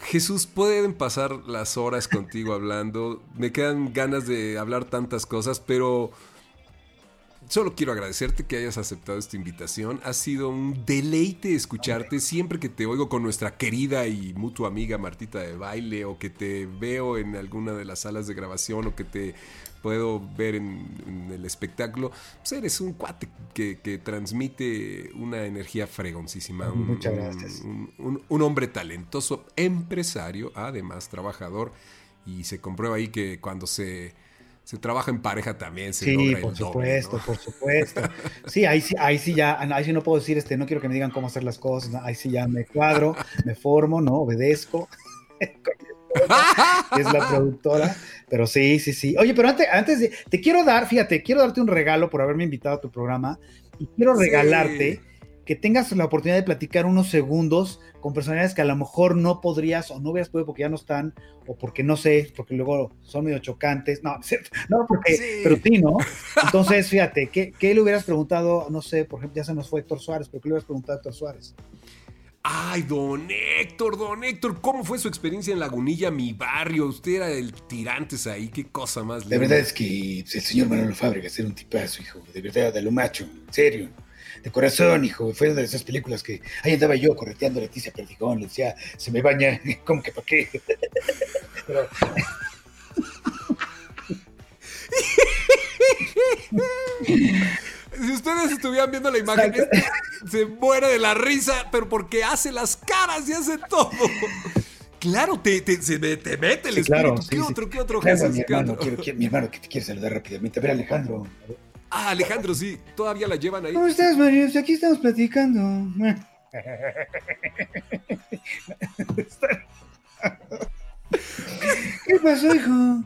Jesús, pueden pasar las horas contigo hablando. Me quedan ganas de hablar tantas cosas, pero solo quiero agradecerte que hayas aceptado esta invitación. Ha sido un deleite escucharte siempre que te oigo con nuestra querida y mutua amiga Martita de baile o que te veo en alguna de las salas de grabación o que te puedo ver en, en el espectáculo. Pues eres un cuate que, que transmite una energía fregoncísima. Muchas un- gracias. Un, un- un hombre talentoso, empresario, además trabajador. Y se comprueba ahí que cuando se, se trabaja en pareja también se Sí, logra por el doble, supuesto, ¿no? por supuesto. Sí, ahí sí, ahí sí ya, ahí sí no puedo decir, este, no quiero que me digan cómo hacer las cosas, ¿no? ahí sí ya me cuadro, me formo, ¿no? Obedezco. es la productora, pero sí, sí, sí. Oye, pero antes, antes de, te quiero dar, fíjate, quiero darte un regalo por haberme invitado a tu programa y quiero Sí. regalarte que tengas la oportunidad de platicar unos segundos con personalidades que a lo mejor no podrías o no hubieras podido porque ya no están o porque no sé, porque luego son medio chocantes. No, no porque, Sí. pero sí, ¿no? Entonces, fíjate, ¿qué, ¿qué le hubieras preguntado? No sé, por ejemplo, ya se nos fue Héctor Suárez, pero ¿qué le hubieras preguntado a Héctor Suárez? Ay, don Héctor, don Héctor, ¿cómo fue su experiencia en Lagunilla, mi barrio? Usted era el tirantes ahí, qué cosa más La linda. verdad es que el señor Manolo Fábregas era un tipazo, hijo. De verdad, de lo macho, en serio. De corazón, hijo. Fue una de esas películas que ahí andaba yo correteando a Leticia Perdigón. Le decía, se me baña. ¿Cómo que para qué? Pero, Si ustedes estuvieran viendo la imagen, este se muere de la risa, pero porque hace las caras y hace todo. Claro, te, te, se me- te mete el Sí, claro, espíritu. ¿Qué sí, sí. otro, qué otro Claro, Jesús? mi ¿Qué hermano, otro? quiero, quiero- mi hermano que te quiere saludar rápidamente. A ver, Alejandro. Ah, Alejandro, sí, todavía la llevan ahí. ¿Cómo estás, Mario? Aquí estamos platicando. ¿Qué pasó, hijo?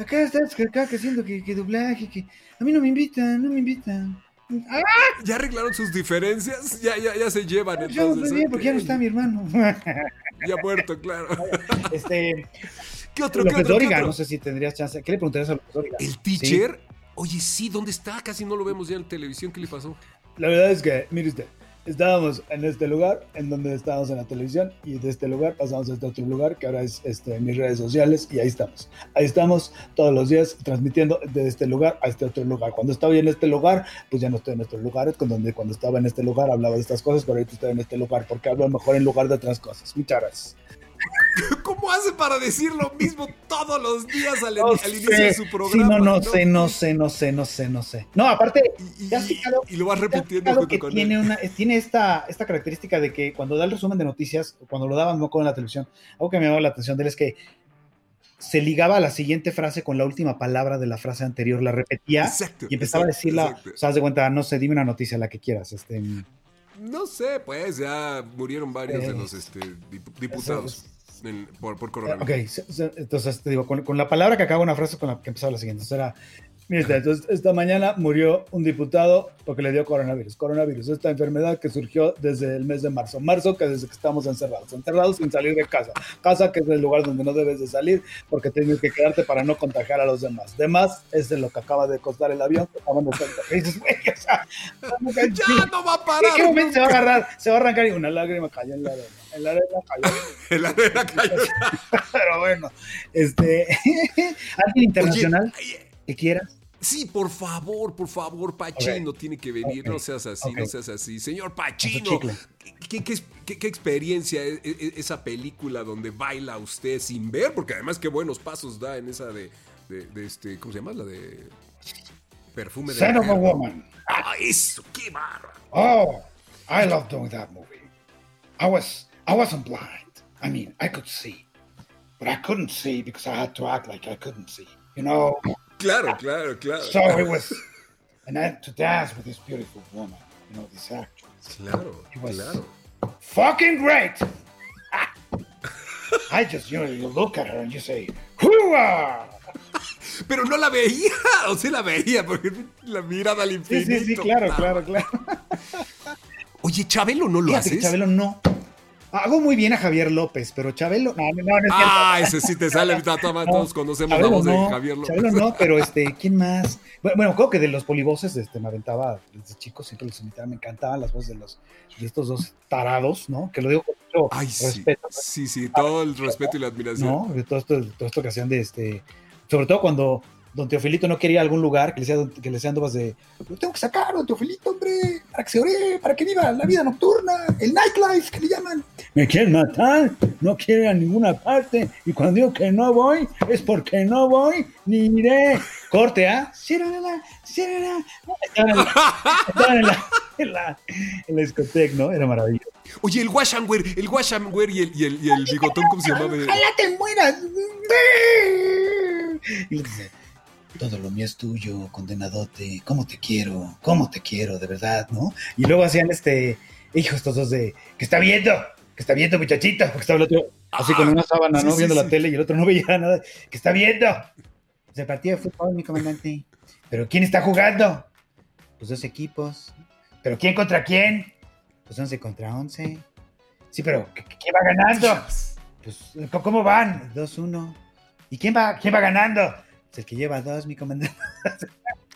Acá estás acá haciendo que, que doblaje, que a mí no me invitan, no me invitan. ¡Ah! Ya arreglaron sus diferencias, ya, ya, ya se llevan. Yo Entonces, muy bien, porque ya no está mi hermano. Ya muerto, claro. Este, ¿Qué otro, qué López qué otro? no sé si tendrías chance. ¿Qué le preguntarías a López Dóriga? ¿El teacher? Oye, sí, ¿dónde está? Casi no lo vemos ya en televisión. ¿Qué le pasó? La verdad es que, mire usted, estábamos en este lugar, en donde estábamos en la televisión, y de este lugar pasamos a este otro lugar, que ahora es este, mis redes sociales, y ahí estamos. Ahí estamos todos los días transmitiendo de este lugar a este otro lugar. Cuando estaba en este lugar, pues ya no estoy en estos lugares, con donde cuando estaba en este lugar hablaba de estas cosas, pero ahorita estoy en este lugar, porque hablo mejor en lugar de otras cosas. Muchas gracias. ¿Cómo hace para decir lo mismo todos los días al, No al inicio de su Sí, programa? no, no sé, no sé, no sé, no sé, no sé. No, aparte, Y, ¿te has fijado? y lo vas ¿te has repitiendo que con tiene él. una tiene esta, esta característica de que cuando da el resumen de noticias, cuando lo daban no con la televisión, algo que me llamaba la atención de él es que se ligaba a la siguiente frase con la última palabra de la frase anterior, la repetía Exacto. y empezaba exacto, a decirla, exacto. o sea, haz de cuenta, no sé, dime una noticia, la que quieras, este, No sé, pues ya murieron varios de Eh, los este, dip- diputados en- por, por Eh, coronavirus. Ok, entonces te digo, con, con la palabra que acaba una frase con la que empezaba la siguiente. Entonces era, usted, entonces, esta mañana murió un diputado porque le dio coronavirus. Coronavirus, esta enfermedad que surgió desde el mes de marzo. Marzo, que desde que estamos encerrados. Encerrados sin salir de casa. Casa, que es el lugar donde no debes de salir porque tienes que quedarte para no contagiar a los demás. Demás es de lo que acaba de costar el avión. acaban de dices, güey, o sea, ¡Ya no va a ¿En parar! qué momento se va a agarrar? Se va a arrancar y una lágrima cayó en la arena. En la arena cayó. En la arena cayó. Pero bueno, este, alguien internacional Oye, que quieras. Sí, por favor, por favor, Pachino tiene que venir, no seas así, no seas así. Señor Pachino. ¿qué, qué, qué- qué experiencia es, es- esa película donde baila usted sin ver? Porque además qué buenos pasos da en esa de, de- de este, ¿cómo se llama? La de perfume de Son of a woman. Ah, eso, qué barra. Oh, I love doing that movie. I was I wasn't blind. I mean, I could see, but I couldn't see because I had to act like I couldn't see. You know. Claro, claro, claro. So it was, and I had to dance with this beautiful woman. You know, this actress. Claro, It was claro. fucking great. I just, you know, you look at her and you say, "Hooah!" Pero no la veía, o sí la veía, porque la mirada al Sí, infinito. sí, sí, claro, Ah. claro, claro. Oye, Chabelo, ¿no lo Fíjate que haces? Chabelo no. Hago muy bien a Javier López, pero Chabelo. No, no, no, no es cierto. Ah, ese sí te sale, todos conocemos la Chabelo voz no, de Javier López. Chabelo no, pero este, ¿quién más? Bueno, creo que de los polivoces este, me aventaba desde chico, siempre los imitaba, me encantaban las voces de los de estos dos tarados, ¿no? Que lo digo con mucho Ay, sí, respeto, sí, sí, todo el respeto y la admiración. ¿no? De todo esto, todo esto que hacían de este, sobre todo cuando don Teofilito no quería algún lugar, que le decía, que le decían vas de, lo tengo que sacar, don Teofilito, hombre, para que se ore, para que viva la vida nocturna, el nightlife, que le llaman. Me quieren matar, no quiero ir a ninguna parte, y cuando digo que no voy, es porque no voy, ni iré. Corte, ¿ah? Cierrala. Estaban en la, estaban en la, en la, en la discoteca, ¿no? Era maravilloso. Oye, el Washamware, el Washamware y el, y el, y el bigotón, ¿cómo se llamaba? ¡Ojalá te mueras! Y le dice, todo lo mío es tuyo, condenadote, ¿cómo te quiero? ¿Cómo te quiero, de verdad, no? Y luego hacían este, hijos estos dos de, que está viendo, que está viendo, muchachito, porque estaba el otro así con una sábana, sí, ¿no? sí, viendo la tele y el otro no veía nada, que está viendo. Se partido de fútbol, mi comandante. ¿Pero quién está jugando? Pues dos equipos. ¿Pero quién contra quién? Pues 11 contra 11. Sí, pero ¿qué- qué- ¿quién va ganando? Pues, ¿cómo- ¿cómo van? 2-1. ¿Y quién va, quién va ganando? El que lleva dos, mi comandante.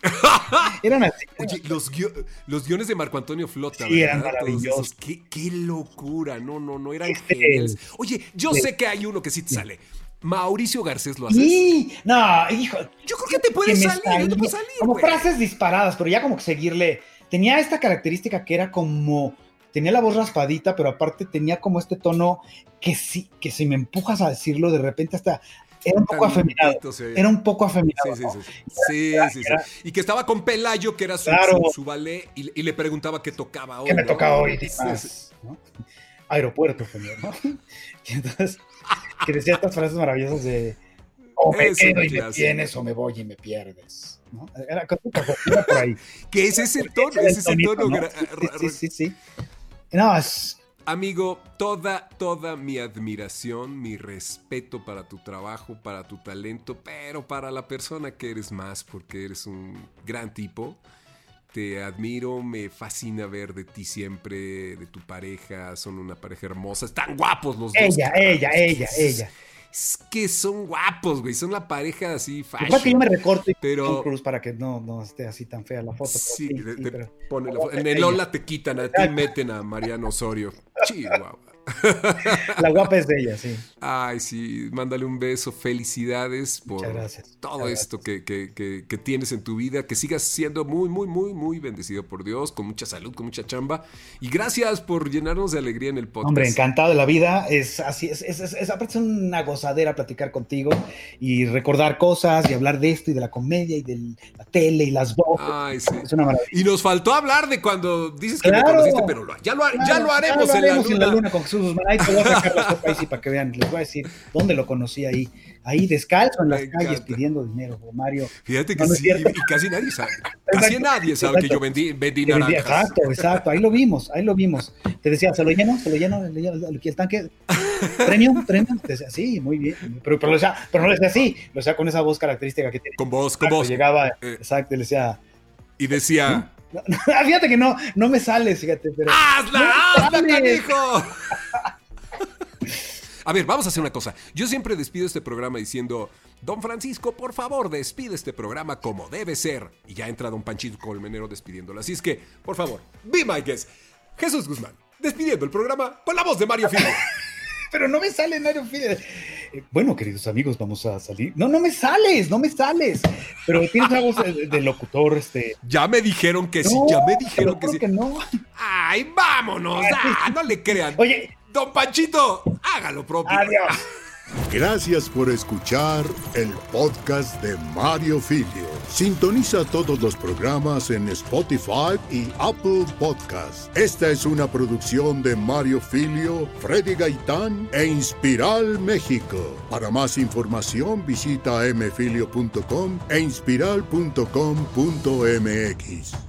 Eran así. Oye, los, guio- los guiones de Marco Antonio Flota, Sí, eran maravillosos. Qué, qué locura, no, no, no, eran Este, geniales. Oye, yo sí. sé que hay uno que sí te sale. Mauricio Garcés lo haces. Sí, no, hijo. Yo creo que te puede salir, salía te puede salir, Como frases disparadas, pero ya como que seguirle. Tenía esta característica que era como. Tenía la voz raspadita, pero aparte tenía como este tono que sí, que si me empujas a decirlo, de repente hasta. Era un poco afeminado. Era un poco afeminado. Sí, sí, ¿no? sí. Sí, sí, sí. era- Y que estaba con Pelayo, que era su, Claro. su, su ballet, y, y le preguntaba qué tocaba hoy. ¿Qué me ¿no? toca hoy? Sí, sí. ¿no? Aeropuerto, señor, ¿no? Y entonces, que decía estas frases maravillosas de o me quedo y me tienes o me voy y me pierdes. ¿no? Era por ahí. Que ese es tono, Ese ese es tonito, tono. ¿no? Sí, sí, sí, sí. No, es, Amigo, toda, toda mi admiración, mi respeto para tu trabajo, para tu talento, pero para la persona que eres más, porque eres un gran tipo. Te admiro, me fascina ver de ti siempre, de tu pareja, son una pareja hermosa, están guapos los dos. ella, cabrón. ella, ella, ella. Es que son guapos, güey, son la pareja así Igual que yo fashion. me recorto y Pero- Cruise para que no, no esté así tan fea la foto. Sí, sí, te- sí, te pero- pone la fo- en el Lola te quitan, a ti meten a Mariano Osorio. Chihuahua. La guapa es de ella, sí. Ay, sí, mándale un beso, felicidades por gracias, todo esto que, que- que- que tienes en tu vida, que sigas siendo muy, muy, muy, muy bendecido por Dios, con mucha salud, con mucha chamba. Y gracias por llenarnos de alegría en el podcast. Hombre, encantado de la vida. Es así, es, es, es, es- una gozadera platicar contigo y recordar cosas y hablar de esto y de la comedia y de la tele y las voces. Ay, sí. Es una maravilla. Y nos faltó hablar de cuando dices que me Claro. conociste, pero lo- ya, lo, ha- ya Claro, lo haremos, ya lo haremos en, la luna. con Jesús Guzmán. Ahí te voy a sacar la para que vean. Les voy a decir dónde lo conocí ahí. Ahí descalzo en las Me calles encanta. pidiendo dinero, Mario. Fíjate que No, sí, y casi nadie sabe. Casi Exacto, nadie sabe que yo vendí, vendí naranjas. Exacto, exacto. Ahí lo vimos, ahí lo vimos. Te decía, ¿se lo lleno? ¿Se lo lleno? ¿Le lleno el, tanque? ¿Premium? ¿Premium? Te decía, sí, muy bien. Pero, pero, lo decía, pero no lo decía así, lo decía con esa voz característica que tiene. Con voz, con voz. Llegaba, Eh. exacto, le decía, Y decía, no, no, fíjate que no, no me sale, fíjate, pero... ¡hazla, ¡No hazla, canijo! A ver, vamos a hacer una cosa. Yo siempre despido este programa diciendo, Don Francisco, por favor, despide este programa como debe ser. Y ya entra Don Panchito Colmenero despidiéndolo. Así es que, por favor, be my guest. Jesús Guzmán, despidiendo el programa con la voz de Mario Filio. Pero no me sale, Mario Fide. Eh, bueno, queridos amigos, vamos a salir. No, no me sales, no me sales. Pero tienes una voz de, de locutor, este... Ya me dijeron que sí, ya me dijeron que sí. que no. ¡Ay, vámonos! ¡Ah, no le crean! Oye, Don Panchito, haga lo propio. adiós. Gracias por escuchar el podcast de Mario Filio. Sintoniza todos los programas en Spotify y Apple Podcast. Esta es una producción de Mario Filio, Freddy Gaitán e Inspiral México. Para más información visita mfilio.com e inspiral.com.mx.